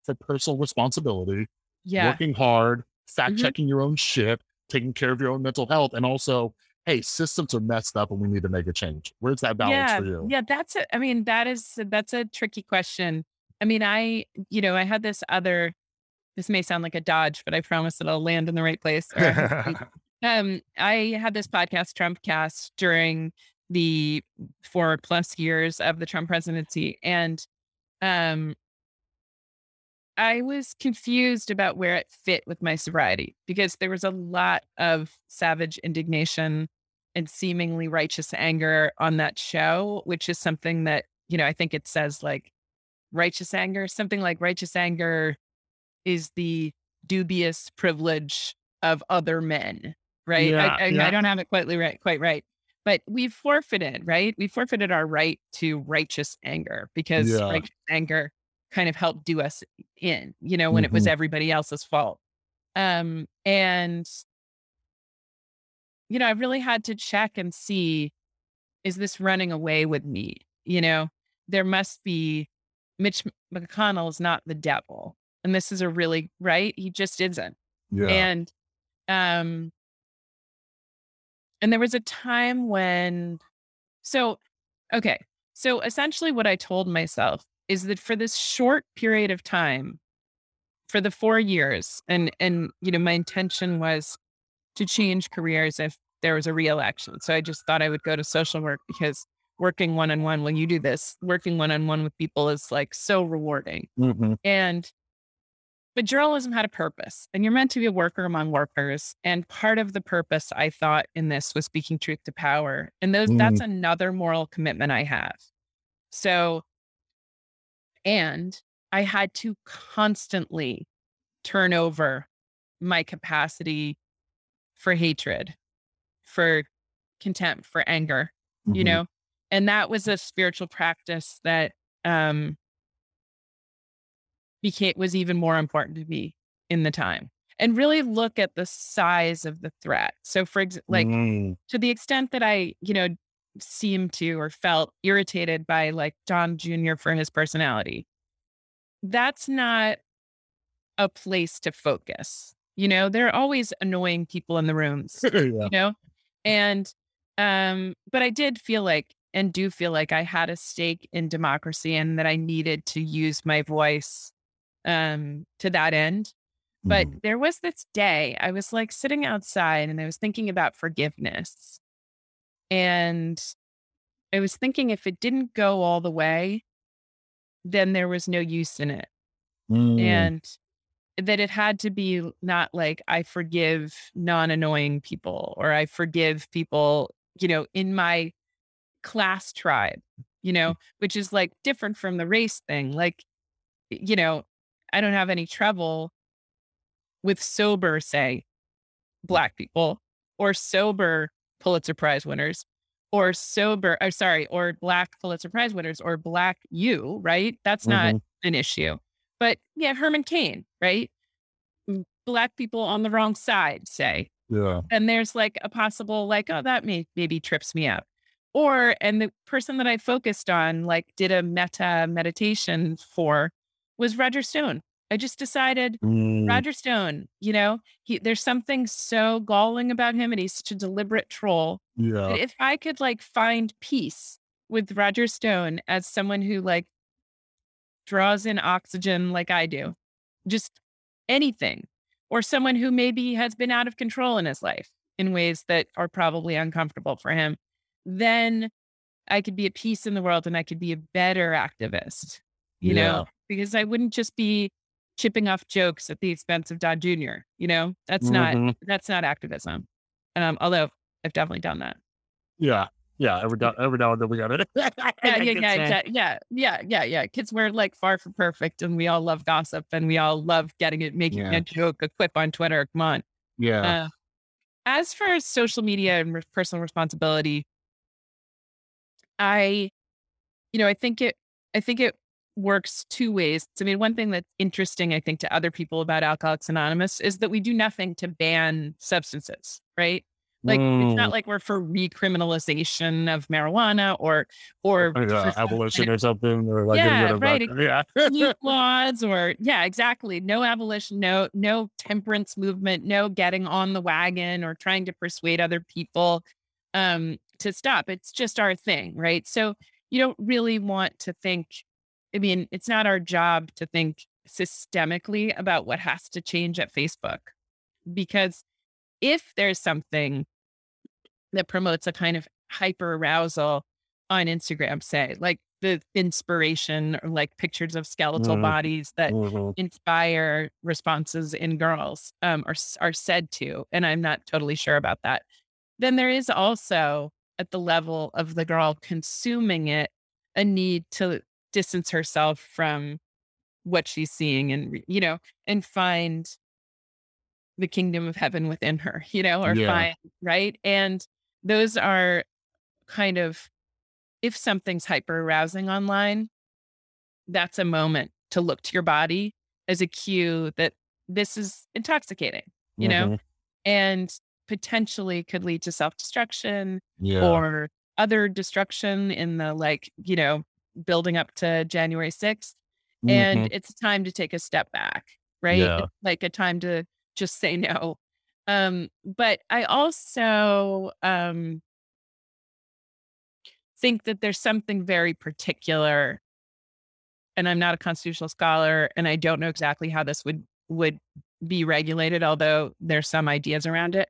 for personal responsibility, Yeah. working hard, fact Mhm. checking your own shit, taking care of your own mental health, and also, hey, systems are messed up and we need to make a change. Where's that balance yeah. for you? Yeah. That's a, I mean, that is, that's a tricky question. I mean, I, you know, I had this other, this may sound like a dodge, but I promise it'll land in the right place. um, I had this podcast, Trump Cast, during the four plus years of the Trump presidency. And um, I was confused about where it fit with my sobriety because there was a lot of savage indignation and seemingly righteous anger on that show, which is something that, you know, I think it says like righteous anger, something like righteous anger is the dubious privilege of other men, right? Yeah, I, I, yeah. I don't have it quite right, quite right. But we've forfeited, right? We forfeited our right to righteous anger because Yeah. righteous anger kind of helped do us in, you know, when it was Mhm. everybody else's fault. Um, and you know, I really had to check and see, is this running away with me? You know, there must be Mitch McConnell is not the devil. And this is a really right. He just isn't. Yeah. And um and there was a time when so okay. So essentially what I told myself is that for this short period of time, for the 4 years and and you know, my intention was to change careers if there was a reelection. So I just thought I would go to social work because working one on one when you do this, working one on one with people is like so rewarding. Mhm. And but journalism had a purpose, and you're meant to be a worker among workers. And part of the purpose I thought in this was speaking truth to power. And those that's another moral commitment I have. So and I had to constantly turn over my capacity for hatred, for contempt, for anger, you Mhm. know? And that was a spiritual practice that um became was even more important to me in the time. And really look at the size of the threat. So for ex- like Mm. to the extent that I, you know, seemed to or felt irritated by like Don Jr. for his personality, that's not a place to focus. You know, there are always annoying people in the rooms, yeah. you know? And um, but I did feel like and do feel like I had a stake in democracy and that I needed to use my voice um to that end. But Mhm. there was this day I was like sitting outside and I was thinking about forgiveness. And I was thinking if it didn't go all the way, then there was no use in it. Mm. And that it had to be not like I forgive non annoying people or I forgive people, you know, in my class tribe, you know, which is like different from the race thing. Like, you know, I don't have any trouble with sober, say, black people or sober Pulitzer Prize winners or sober, or sorry, or black Pulitzer Prize winners or black you, right? That's not Mhm. an issue. But yeah, Herman Cain, right? Black people on the wrong side, say, Yeah. and there's like a possible like oh that may maybe trips me up or and the person that i focused on like did a metta meditation for was roger stone i just decided Mm. roger stone you know he there's something so galling about him and he's such a deliberate troll Yeah. that if i could like find peace with roger stone as someone who like draws in oxygen like i do just anything or someone who maybe has been out of control in his life in ways that are probably uncomfortable for him, then I could be at peace in the world and I could be a better activist, you Yeah. know, because I wouldn't just be chipping off jokes at the expense of Don Jr., you know, that's not, Mhm. that's not activism. Um, although I've definitely done that. Yeah. Yeah. Every now, every now and then we got it. Yeah, yeah, yeah, yeah, yeah, yeah, yeah. Kids we're like far from perfect and we all love gossip and we all love getting it, making Yeah. a joke, a quip on Twitter. Come on. Yeah. Uh, as for social media and re- personal responsibility, I, you know, I think it, I think it works two ways. I mean, one thing that's interesting, I think, to other people about Alcoholics Anonymous is that we do nothing to ban substances, right? Like it's Mm. not like we're for recriminalization of marijuana or or yeah, abolition or something, or like Yeah, right. Yeah. laws or yeah exactly no abolition no no temperance movement no getting on the wagon or trying to persuade other people um to stop it's just our thing right so you don't really want to think i mean it's not our job to think systemically about what has to change at facebook because if there's something that promotes a kind of hyper arousal on Instagram, say, like the inspiration or like pictures of skeletal Mhm. bodies that Mhm. inspire responses in girls um, are are said to, and I'm not totally sure about that. Then there is also at the level of the girl consuming it a need to distance herself from what she's seeing and you know and find the kingdom of heaven within her, you know, or Yeah. find right. And those are kind of if something's hyper arousing online, that's a moment to look to your body as a cue that this is intoxicating, you know, Mhm. and potentially could lead to self destruction Yeah. or other destruction in the like, you know, building up to January 6th. And Mhm. it's time to take a step back, right? Yeah. Like a time to just say no. Um, but I also um think that there's something very particular and I'm not a constitutional scholar and I don't know exactly how this would would be regulated although there's some ideas around it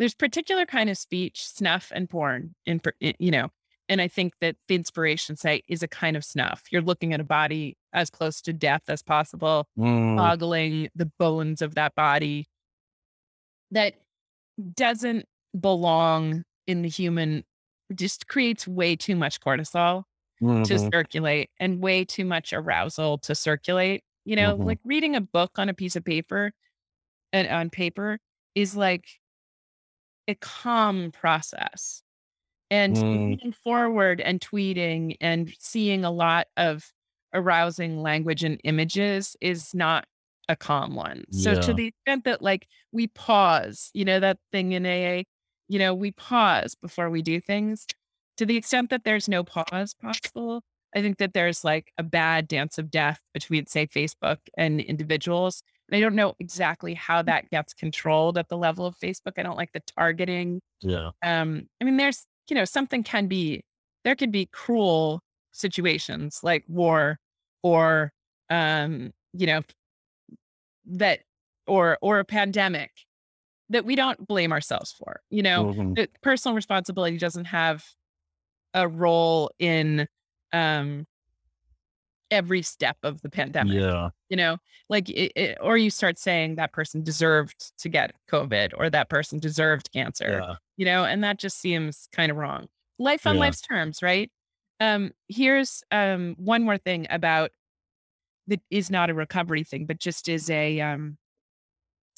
there's particular kind of speech snuff and porn in you know and i think that thinspiration site is a kind of snuff you're looking at a body as close to death as possible Mm. ogling the bones of that body that doesn't belong in the human just creates way too much cortisol to Mhm. circulate and way too much arousal to circulate. You know, Mhm. like reading a book on a piece of paper and on paper is like a calm process. And Mm. moving forward and tweeting and seeing a lot of arousing language and images is not a calm one. So to the extent that like we pause, you know, that thing in AA, you know, we pause before we do things. To the extent that there's no pause possible, I think that there's like a bad dance of death between, say, Facebook and individuals. And I don't know exactly how that gets controlled at the level of Facebook. I don't like the targeting Yeah. um i mean there's you know something can be there could be cruel situations like war or um you know that or or a pandemic that we don't blame ourselves for you know Mhm. personal responsibility doesn't have a role in um every step of the pandemic Yeah. you know like it, it, or you start saying that person deserved to get covid or that person deserved cancer Yeah. you know, and that just seems kind of wrong. Life on Yeah. life's terms, right? Um, here's um one more thing about that is not a recovery thing, but just is a um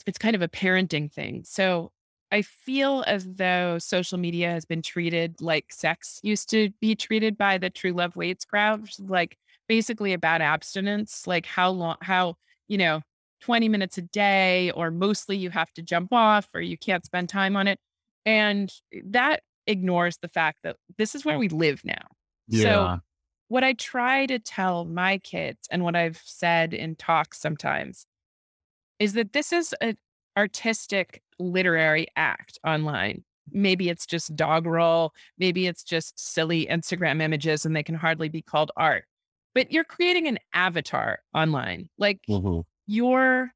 it's kind of a parenting thing. So I feel as though social media has been treated like sex used to be treated by the True Love Waits crowd, like basically about abstinence, like how long, how, you know, 20 minutes a day, or mostly you have to jump off or you can't spend time on it. And that ignores the fact that this is where we live now. So Yeah. what I try to tell my kids and what I've said in talks sometimes is that this is an artistic literary act online. Maybe it's just dog roll, maybe it's just silly Instagram images and they can hardly be called art. But you're creating an avatar online. Like Mhm. your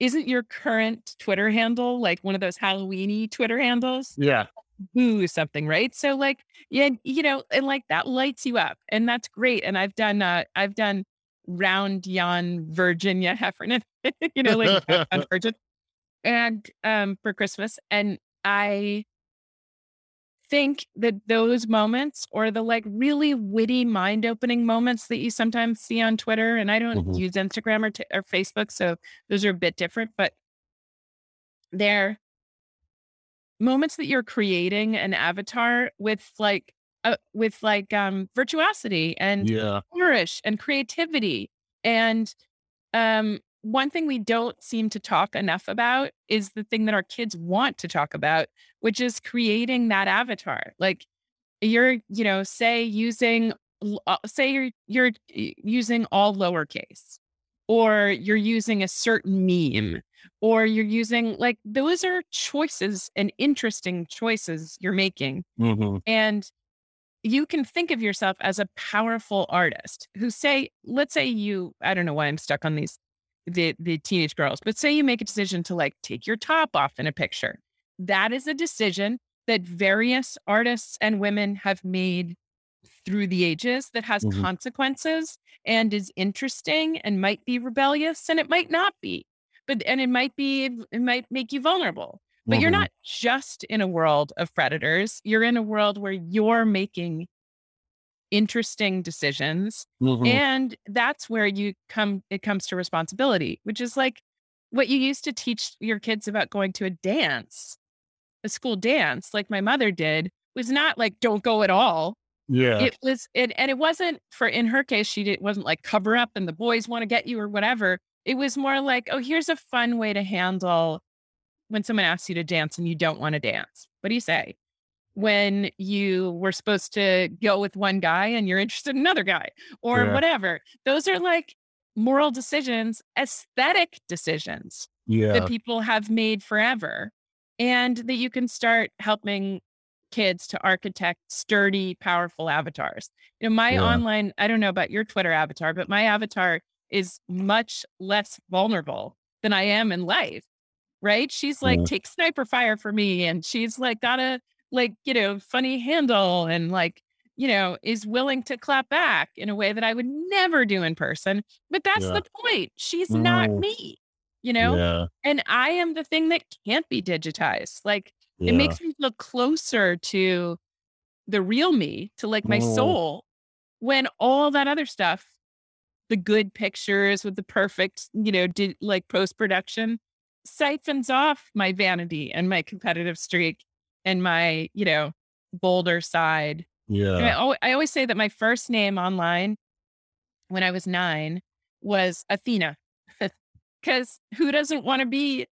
isn't your current Twitter handle like one of those Halloweeny Twitter handles? Yeah. boo something, right? So like, yeah, you know, and like that lights you up, and that's great. And I've done, uh, I've done round yon Virginia Heffernan, you know, like Virgin, and um for Christmas, and I think that those moments or the like really witty mind opening moments that you sometimes see on Twitter and I don't Mhm. use Instagram or, t- or Facebook so those are a bit different but they're moments that you're creating an avatar with like uh, with like um virtuosity and Yeah. flourish and creativity and um one thing we don't seem to talk enough about is the thing that our kids want to talk about which is creating that avatar like you're you know say using uh, say you're you're using all lowercase or you're using a certain meme or you're using like those are choices and interesting choices you're making Mhm. and you can think of yourself as a powerful artist who say let's say you i don't know why i'm stuck on these the the teenage girls but say you make a decision to like take your top off in a picture that is a decision that various artists and women have made through the ages that has Mhm. consequences and is interesting and might be rebellious and it might not be but and it might be it might make you vulnerable but you're Mhm. not just in a world of predators you're in a world where you're making interesting decisions Mhm. and that's where you come it comes to responsibility which is like what you used to teach your kids about going to a dance, a school dance, like my mother did, was not like don't go at all. Yeah. It was it and it wasn't for in her case, she did, wasn't like cover up and the boys want to get you or whatever. It was more like, oh, here's a fun way to handle when someone asks you to dance and you don't want to dance. What do you say? When you were supposed to go with one guy and you're interested in another guy or Yeah. whatever. Those are like moral decisions, aesthetic decisions Yeah. that people have made forever and that you can start helping kids to architect sturdy powerful avatars you know my Yeah. online i don't know about your twitter avatar but my avatar is much less vulnerable than i am in life right she's like Yeah. take sniper fire for me and she's like got a like you know funny handle and like you know is willing to clap back in a way that i would never do in person but that's Yeah. the point she's not Mm. me you know Yeah. and I am the thing that can't be digitized. Like Yeah. it makes me feel closer to the real me, to like my Mm. soul, when all that other stuff, the good pictures with the perfect, you know, di- like post production, siphons off my vanity and my competitive streak and my, you know, bolder side. I, Yeah. al- I always say that my first name online when I was nine was Athena. Because who doesn't want to be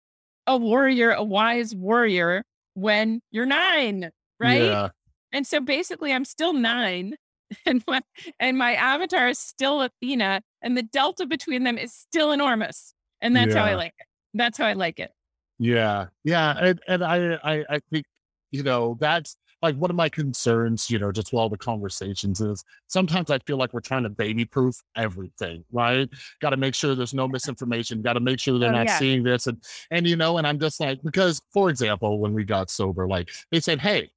a warrior, a wise warrior when you're nine, right? Yeah. And so basically, I'm still nine, and my, and my avatar is still Athena, and the delta between them is still enormous. And that's how I like it. That's how I like it. Yeah, yeah, and and I I I think you know that's like one of my concerns. You know, just with all the conversations is sometimes I feel like we're trying to baby proof everything, right? Got to make sure there's no misinformation. Got to make sure they're Oh, not yeah. seeing this, and and you know, and I'm just like because, for example, when we got sober, like they said, hey,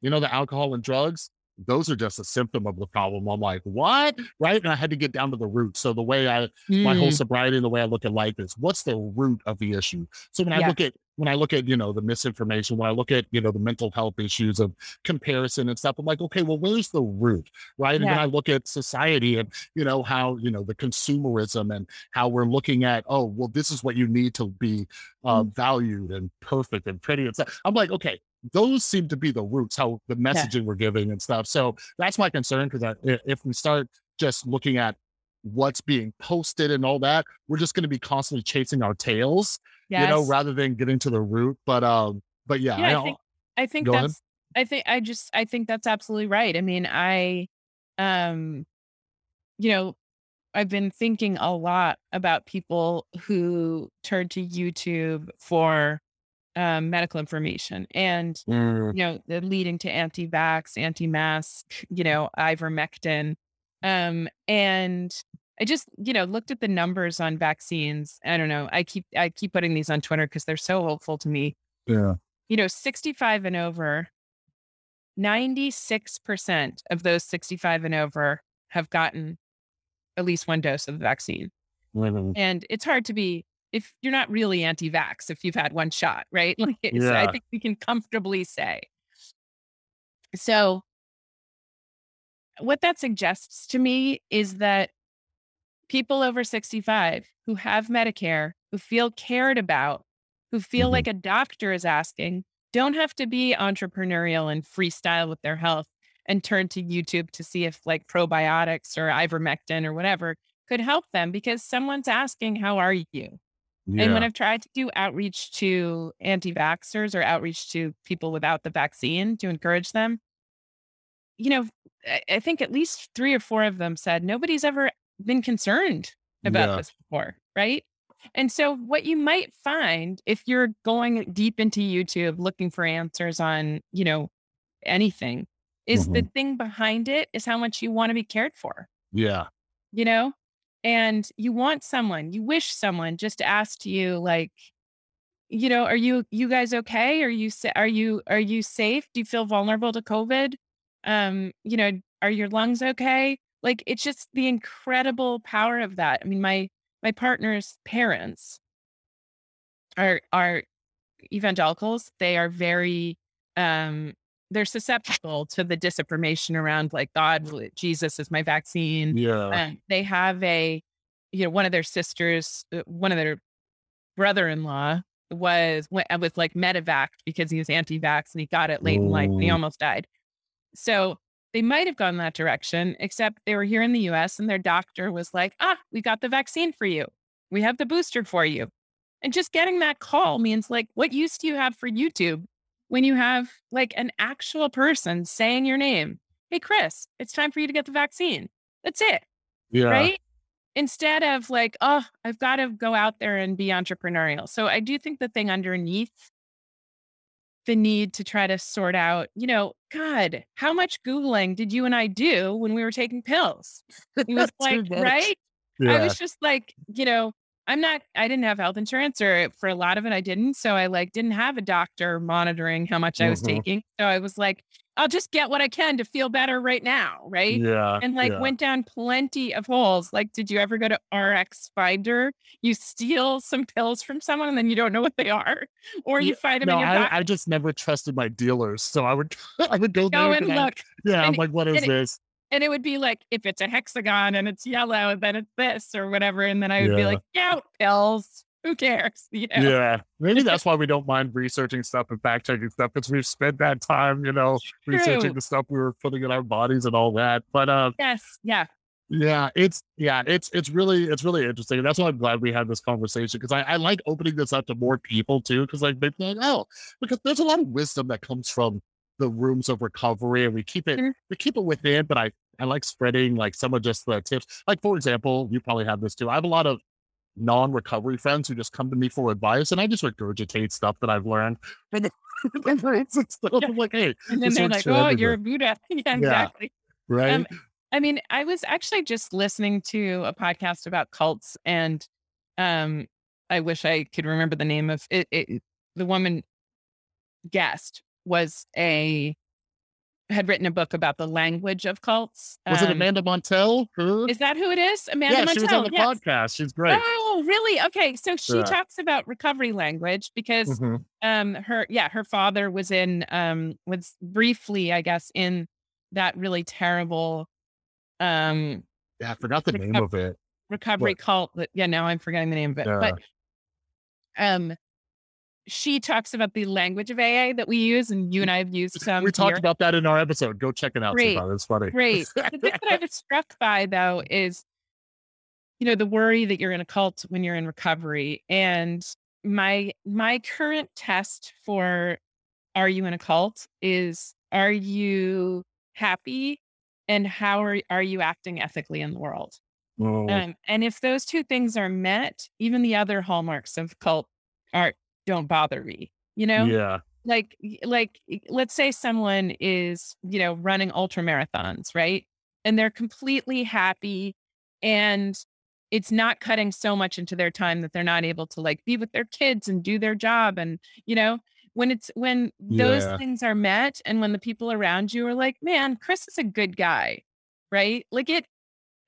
you know, the alcohol and drugs. Those are just a symptom of the problem. I'm like, what? Right. And I had to get down to the root. So the way I my whole Mm, sobriety and the way I look at life is what's the root of the issue. So when I look at when I look at you know the misinformation, when I look at you know the mental health issues of comparison and stuff, I'm like, okay, well, where's the root, right? And then I look at society and you know how you know the consumerism and how we're looking at oh well, this is what you need to be uh, Mm. valued and perfect and pretty and stuff. I'm like, okay. Those seem to be the roots, how the messaging we're giving and stuff. So that's my concern because if we start just looking at what's being posted and all that, we're just going to be constantly chasing our tails, you know, rather than getting to the root. But um, but yeah, Yeah, I, I think I think Go ahead. that's I think I just I think that's absolutely right. I mean, I um you know, I've been thinking a lot about people who turn to YouTube for um, medical information and Mm, you know, leading to anti-vax, anti-mask, you know, ivermectin. Um, and I just, you know, looked at the numbers on vaccines. I don't know. I keep I keep putting these on Twitter because they're so helpful to me yeah, you know, 65 and over, 96% of those 65 and over have gotten at least one dose of the vaccine. mhm, And it's hard to be, if you're not really anti vax, if you've had one shot, right? Like, it's, I think we can comfortably say. So, what that suggests to me is that people over 65 who have Medicare, who feel cared about, who feel Mhm. like a doctor is asking, don't have to be entrepreneurial and freestyle with their health and turn to YouTube to see if like probiotics or ivermectin or whatever could help them because someone's asking, How are you? And when I've tried to do outreach to anti vaxxers or outreach to people without the vaccine to encourage them, you know, I, think at least three or four of them said nobody's ever been concerned about yeah, this before, right? And so, what you might find if you're going deep into YouTube looking for answers on, you know, anything, is the mhm, thing behind it is how much you want to be cared for, yeah, you know? And you want someone, you wish someone just asked you, like, you know, are you you guys okay? Are you are you are you safe? Do you feel vulnerable to COVID? Um, you know, are your lungs okay? Like it's just the incredible power of that. I mean, my my partner's parents are are evangelicals. They are very um they're susceptible to the disinformation around like God, Jesus is my vaccine. yeah, Um, they have a, you know, one of their sisters, uh, one of their brother-in-law was was like medevac because he was anti-vax and he got it late in life and he almost died. So they might have gone that direction, except they were here in the US and their doctor was like, ah, we got the vaccine for you. We have the booster for you. And just getting that call means like, what use do you have for YouTube when you have like an actual person saying your name? Hey, Chris, it's time for you to get the vaccine. That's it. Yeah. Right. Instead of like, oh, I've got to go out there and be entrepreneurial. So I do think the thing underneath the need to try to sort out, you know, God, how much Googling did you and I do when we were taking pills? It was like, right? I was just like, you know, I'm not, I didn't have health insurance, or for a lot of it, I didn't. So I like didn't have a doctor monitoring how much I was Mhm. taking. So I was like, I'll just get what I can to feel better right now. Right. Yeah. And like yeah. went down plenty of holes. Like, did you ever go to RX Finder? You steal some pills from someone and then you don't know what they are, or you Yeah, find them No, in your. I, I just never trusted my dealers. So I would I would go Go there. and and I- look. yeah. I'm and- like, what is and it- this? And it would be like, if it's a hexagon and it's yellow, then it's this or whatever. And then I would be like, yeah, pills. Who cares? You know? Yeah. Maybe that's why we don't mind researching stuff and fact checking stuff because we've spent that time, you know, researching the stuff we were putting in our bodies and all that. But uh Yes. Yeah. yeah, it's yeah, it's it's really it's really interesting. And that's why I'm glad we had this conversation because I, I like opening this up to more people too, because like they like, oh, because there's a lot of wisdom that comes from the rooms of recovery and we keep it Mhm. we keep it within, but I I like spreading like some of just the tips. Like for example, you probably have this too. I have a lot of non-recovery friends who just come to me for advice and I just regurgitate stuff that I've learned from the from friends and stuff. Yeah. I'm like, hey, And then they're like, oh, everybody. you're a Buddha. yeah, exactly. right? Um, I mean, I was actually just listening to a podcast about cults, and um, I wish I could remember the name of it. it the woman guest was a had written a book about the language of cults. Was it Um, Amanda Montell? Her? Is that who it is? Amanda yeah, she was Montell, on the yes. podcast. She's great. Oh, really? Okay. So she talks about recovery language because Mhm. um her yeah, her father was in um was briefly, I guess, in that really terrible um Yeah, I forgot the name of it. recovery What? cult yeah, now I'm forgetting the name of it. Yeah. But um she talks about the language of AA that we use and you and I have used some we talked here. about that in our episode. Go check it out. Great. It's funny. Great. The thing that I was struck by though is, you know, the worry that you're in a cult when you're in recovery. And my my current test for are you in a cult is are you happy and how are, are you acting ethically in the world? Oh, Um, and if those two things are met, even the other hallmarks of cult are don't bother me. You know? yeah. like like let's say someone is you know running ultra marathons right and they're completely happy and it's not cutting so much into their time that they're not able to like be with their kids and do their job and you know when it's when those Yeah. things are met and when the people around you are like man chris is a good guy right like it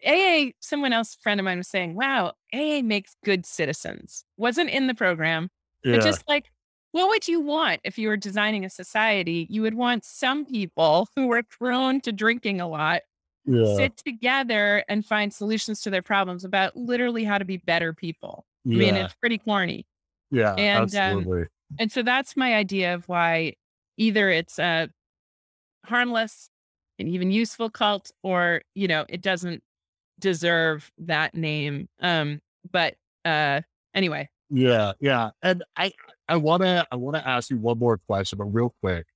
aa someone else friend of mine was saying wow aa makes good citizens wasn't in the program Yeah. but just like, what would you want if you were designing a society? You would want some people who were prone to drinking a lot yeah. sit together and find solutions to their problems about literally how to be better people. I mean, it's pretty corny. yeah. and, um, absolutely. And so that's my idea of why either it's a harmless and even useful cult or, you know, it doesn't deserve that name. Um, but uh anyway, Yeah, yeah. And I I wanna I wanna ask you one more question, but real quick.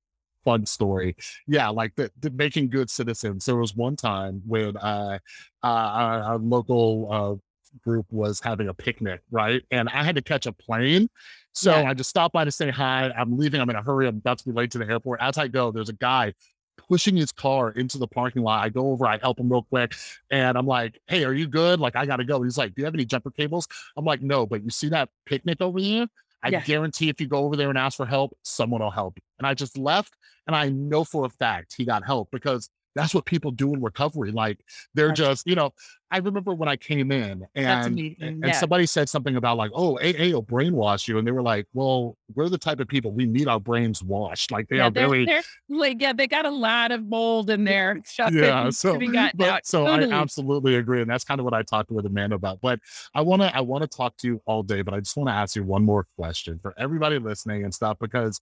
Fun story. Yeah, like the, the making good citizens. There was one time when uh, uh our, our local uh group was having a picnic, right? And I had to catch a plane. So Yeah. I just stopped by to say hi. I'm leaving. I'm in a hurry. I'm about to be late to the airport. As I go, there's a guy pushing his car into the parking lot. I go over, I help him real quick, and I'm like, "Hey, are you good? Like, I gotta go." He's like, "Do you have any jumper cables?" I'm like, "No, but you see that picnic over here? I Yeah. guarantee if you go over there and ask for help, someone will help." you." And I just left, and I know for a fact he got help because that's what people do in recovery. Like they're That's just, you know, I remember when I came in and and Yeah. somebody said something about like, oh, AA will brainwash you. And they were like, well, we're the type of people we need our brains washed. Like they Yeah, are they're, very they're like, yeah, they got a lot of mold in there. Yeah. So but so Totally. I absolutely agree. And that's kind of what I talked with Amanda about. But I wanna I wanna talk to you all day, but I just want to ask you one more question for everybody listening and stuff because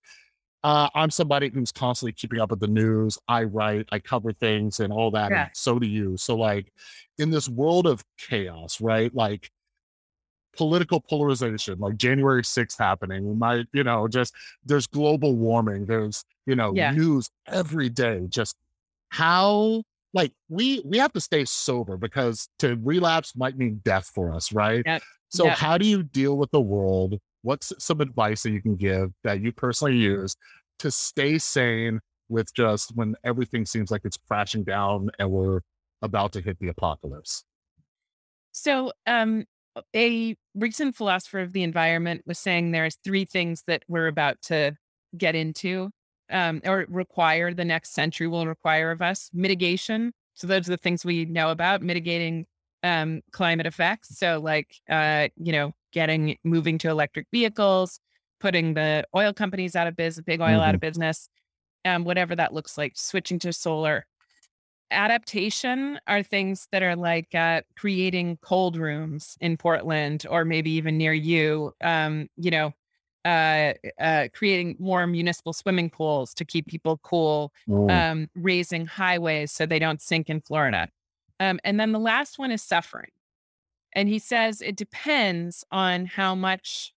uh, I'm somebody who's constantly keeping up with the news. I write, I cover things and all that. Yeah. And so do you. So, like, in this world of chaos, right? Like, political polarization, like January 6th happening, we might, you know, just there's global warming, there's, you know, Yeah. news every day. Just how, like, we we have to stay sober because to relapse might mean death for us, right? Yep. So, Yep. how do you deal with the world? What's some advice that you can give that you personally use to stay sane with just when everything seems like it's crashing down and we're about to hit the apocalypse? So, um, a recent philosopher of the environment was saying there's three things that we're about to get into, um, or require the next century will require of us mitigation. So those are the things we know about mitigating um, climate effects. So, like, uh, you know, getting moving to electric vehicles, putting the oil companies out of business, big oil out of business, um, whatever that looks like, switching to solar adaptation are things that are like uh, creating cold rooms in Portland or maybe even near you. Um, you know, uh, uh, creating more municipal swimming pools to keep people cool. Mm, Um, raising highways so they don't sink in Florida. Um, and then the last one is suffering. And he says it depends on how much,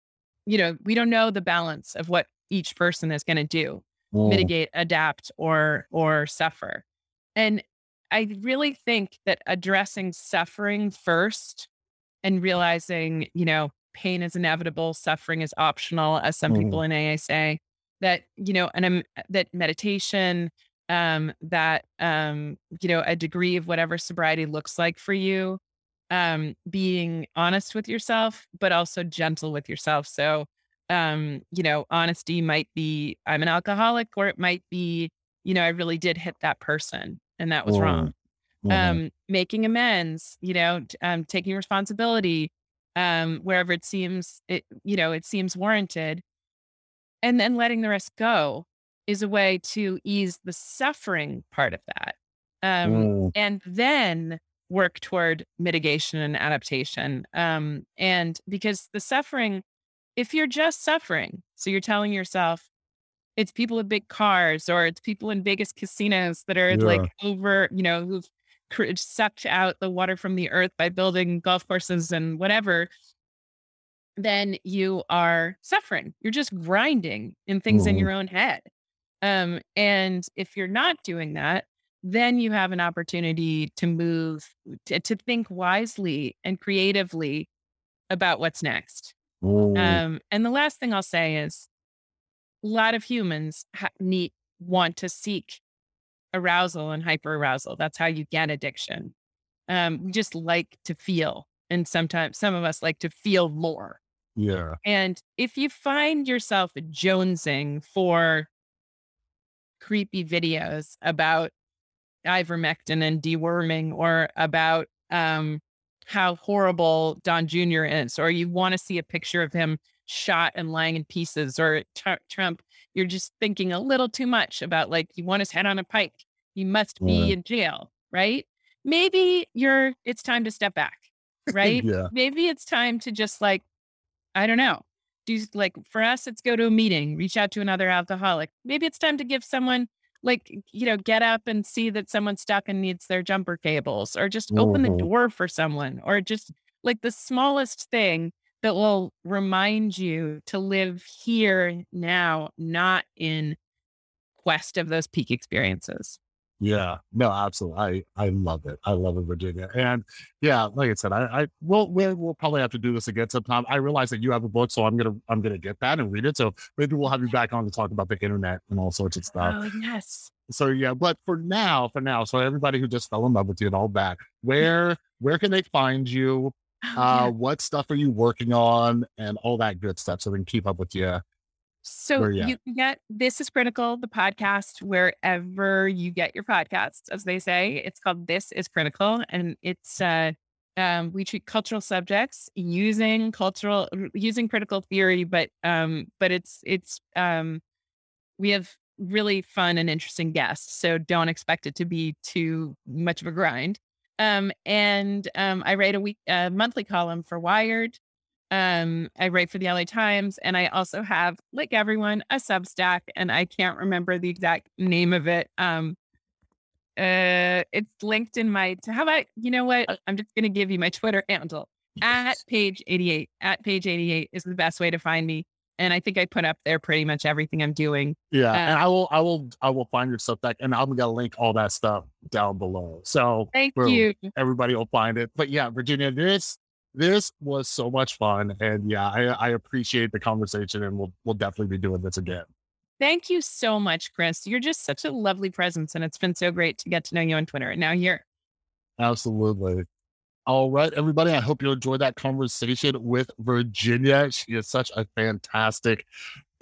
you know, we don't know the balance of what each person is going to do mm, mitigate, adapt, or or suffer. And I really think that addressing suffering first and realizing, you know, pain is inevitable, suffering is optional, as some Mhm. people in AA say, that, you know, and um, that meditation, um, that um, you know, a degree of whatever sobriety looks like for you, um, being honest with yourself, but also gentle with yourself. So um, you know, honesty might be I'm an alcoholic, or it might be, you know, I really did hit that person and that was Mm, wrong. mhm. Um, making amends, you know, um, taking responsibility, um, wherever it seems it, you know, it seems warranted, and then letting the rest go is a way to ease the suffering part of that. Um, Mm, and then work toward mitigation and adaptation. Um, and because the suffering, if you're just suffering, so you're telling yourself it's people with big cars or it's people in Vegas casinos that are Yeah. like over, you know, who've cr- sucked out the water from the earth by building golf courses and whatever, then you are suffering. You're just grinding in things in Mhm. your own head. Um, and if you're not doing that, then you have an opportunity to move, to, to think wisely and creatively about what's next. Um, and the last thing I'll say is a lot of humans ha- need want to seek arousal and hyper arousal. That's how you get addiction. Um, we just like to feel, and sometimes some of us like to feel more. yeah. And if you find yourself jonesing for creepy videos about ivermectin and deworming or about um, how horrible Don Jr. is, or you want to see a picture of him shot and lying in pieces, or Tr- Trump, you're just thinking a little too much about like, you want his head on a pike. He must be Right. in jail, right? Maybe you're, it's time to step back, right? Yeah. Maybe it's time to just like, I don't know. Do like for us, it's go to a meeting, reach out to another alcoholic. Maybe it's time to give someone like, you know, get up and see that someone's stuck and needs their jumper cables, or just open the Mhm. door for someone, or just like the smallest thing that will remind you to live here now, not in quest of those peak experiences. Yeah, no, absolutely. I I love it. I love it, Virginia. And yeah, like I said, I I we'll we'll, we'll probably have to do this again sometime. I realize that you have a book, so I'm gonna I'm gonna get that and read it. So maybe we'll have you back on to talk about the internet and all sorts of stuff. Oh, yes. So yeah, but for now, for now, so everybody who just fell in love with you and all that, where where can they find you? Oh, Uh, yeah. what stuff are you working on, and all that good stuff, so they can keep up with you So you can get This is Critical, the podcast, wherever you get your podcasts, as they say. It's called This is Critical, and it's uh, um, we treat cultural subjects using cultural using critical theory, but um, but it's it's um, we have really fun and interesting guests, so don't expect it to be too much of a grind. Um, and um, I write a week a monthly column for Wired. Um, I write for the LA Times, and I also have, like everyone, a Substack, and I can't remember the exact name of it. Um, uh, it's linked in my. How about you know what? Uh I'm just gonna give you my Twitter handle at page 88. At page 88 is the best way to find me, and I think I put up there pretty much everything I'm doing. Yeah, uh, and I will, I will, I will find your Substack, and I'm gonna link all that stuff down below. So thank you. Everybody will find it. But yeah, Virginia, this this was so much fun, and yeah, I, I appreciate the conversation, and we'll we'll definitely be doing this again. Thank you so much, Chris. You're just such a lovely presence, and it's been so great to get to know you on Twitter and now here. Absolutely. All right, everybody. I hope you enjoyed that conversation with Virginia. She is such a fantastic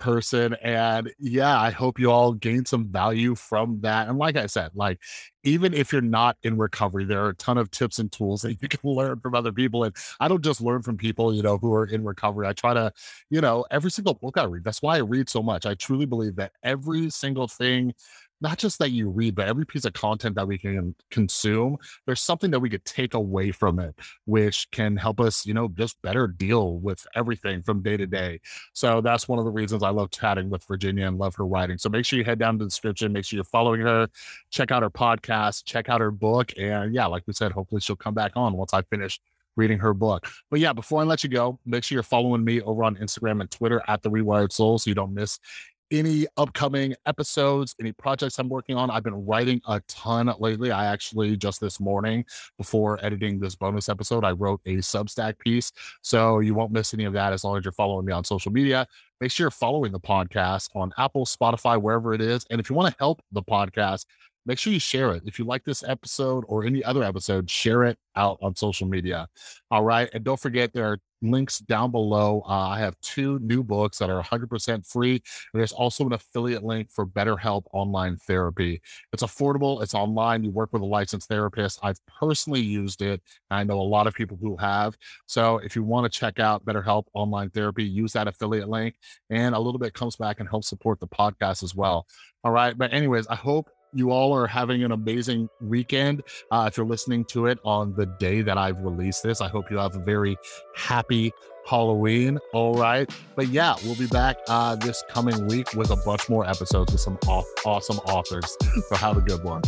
person. And yeah, I hope you all gain some value from that. And like I said, like even if you're not in recovery, there are a ton of tips and tools that you can learn from other people. And I don't just learn from people, you know, who are in recovery. I try to, you know, every single book I read, that's why I read so much. I truly believe that every single thing not just that you read, but every piece of content that we can consume, there's something that we could take away from it, which can help us, you know, just better deal with everything from day to day. So that's one of the reasons I love chatting with Virginia and love her writing. So make sure you head down to the description, make sure you're following her, check out her podcast, check out her book. And yeah, like we said, hopefully she'll come back on once I finish reading her book. But yeah, before I let you go, make sure you're following me over on Instagram and Twitter at the Rewired Soul so you don't miss any upcoming episodes, any projects I'm working on. I've been writing a ton lately. I actually just this morning, before editing this bonus episode, I wrote a Substack piece. So you won't miss any of that as long as you're following me on social media. Make sure you're following the podcast on Apple, Spotify, wherever it is. And if you want to help the podcast, make sure you share it. If you like this episode or any other episode, share it out on social media. All right. And don't forget, there are links down below. Uh, I have two new books that are 100% free. There's also an affiliate link for BetterHelp Online Therapy. It's affordable, it's online. You work with a licensed therapist. I've personally used it. I know a lot of people who have. So if you want to check out BetterHelp Online Therapy, use that affiliate link, and a little bit comes back and helps support the podcast as well. All right. But, anyways, I hope you all are having an amazing weekend. Uh, if you're listening to it on the day that I've released this, I hope you have a very happy Halloween. All right. But yeah, we'll be back uh, this coming week with a bunch more episodes with some awesome authors. So have a good one.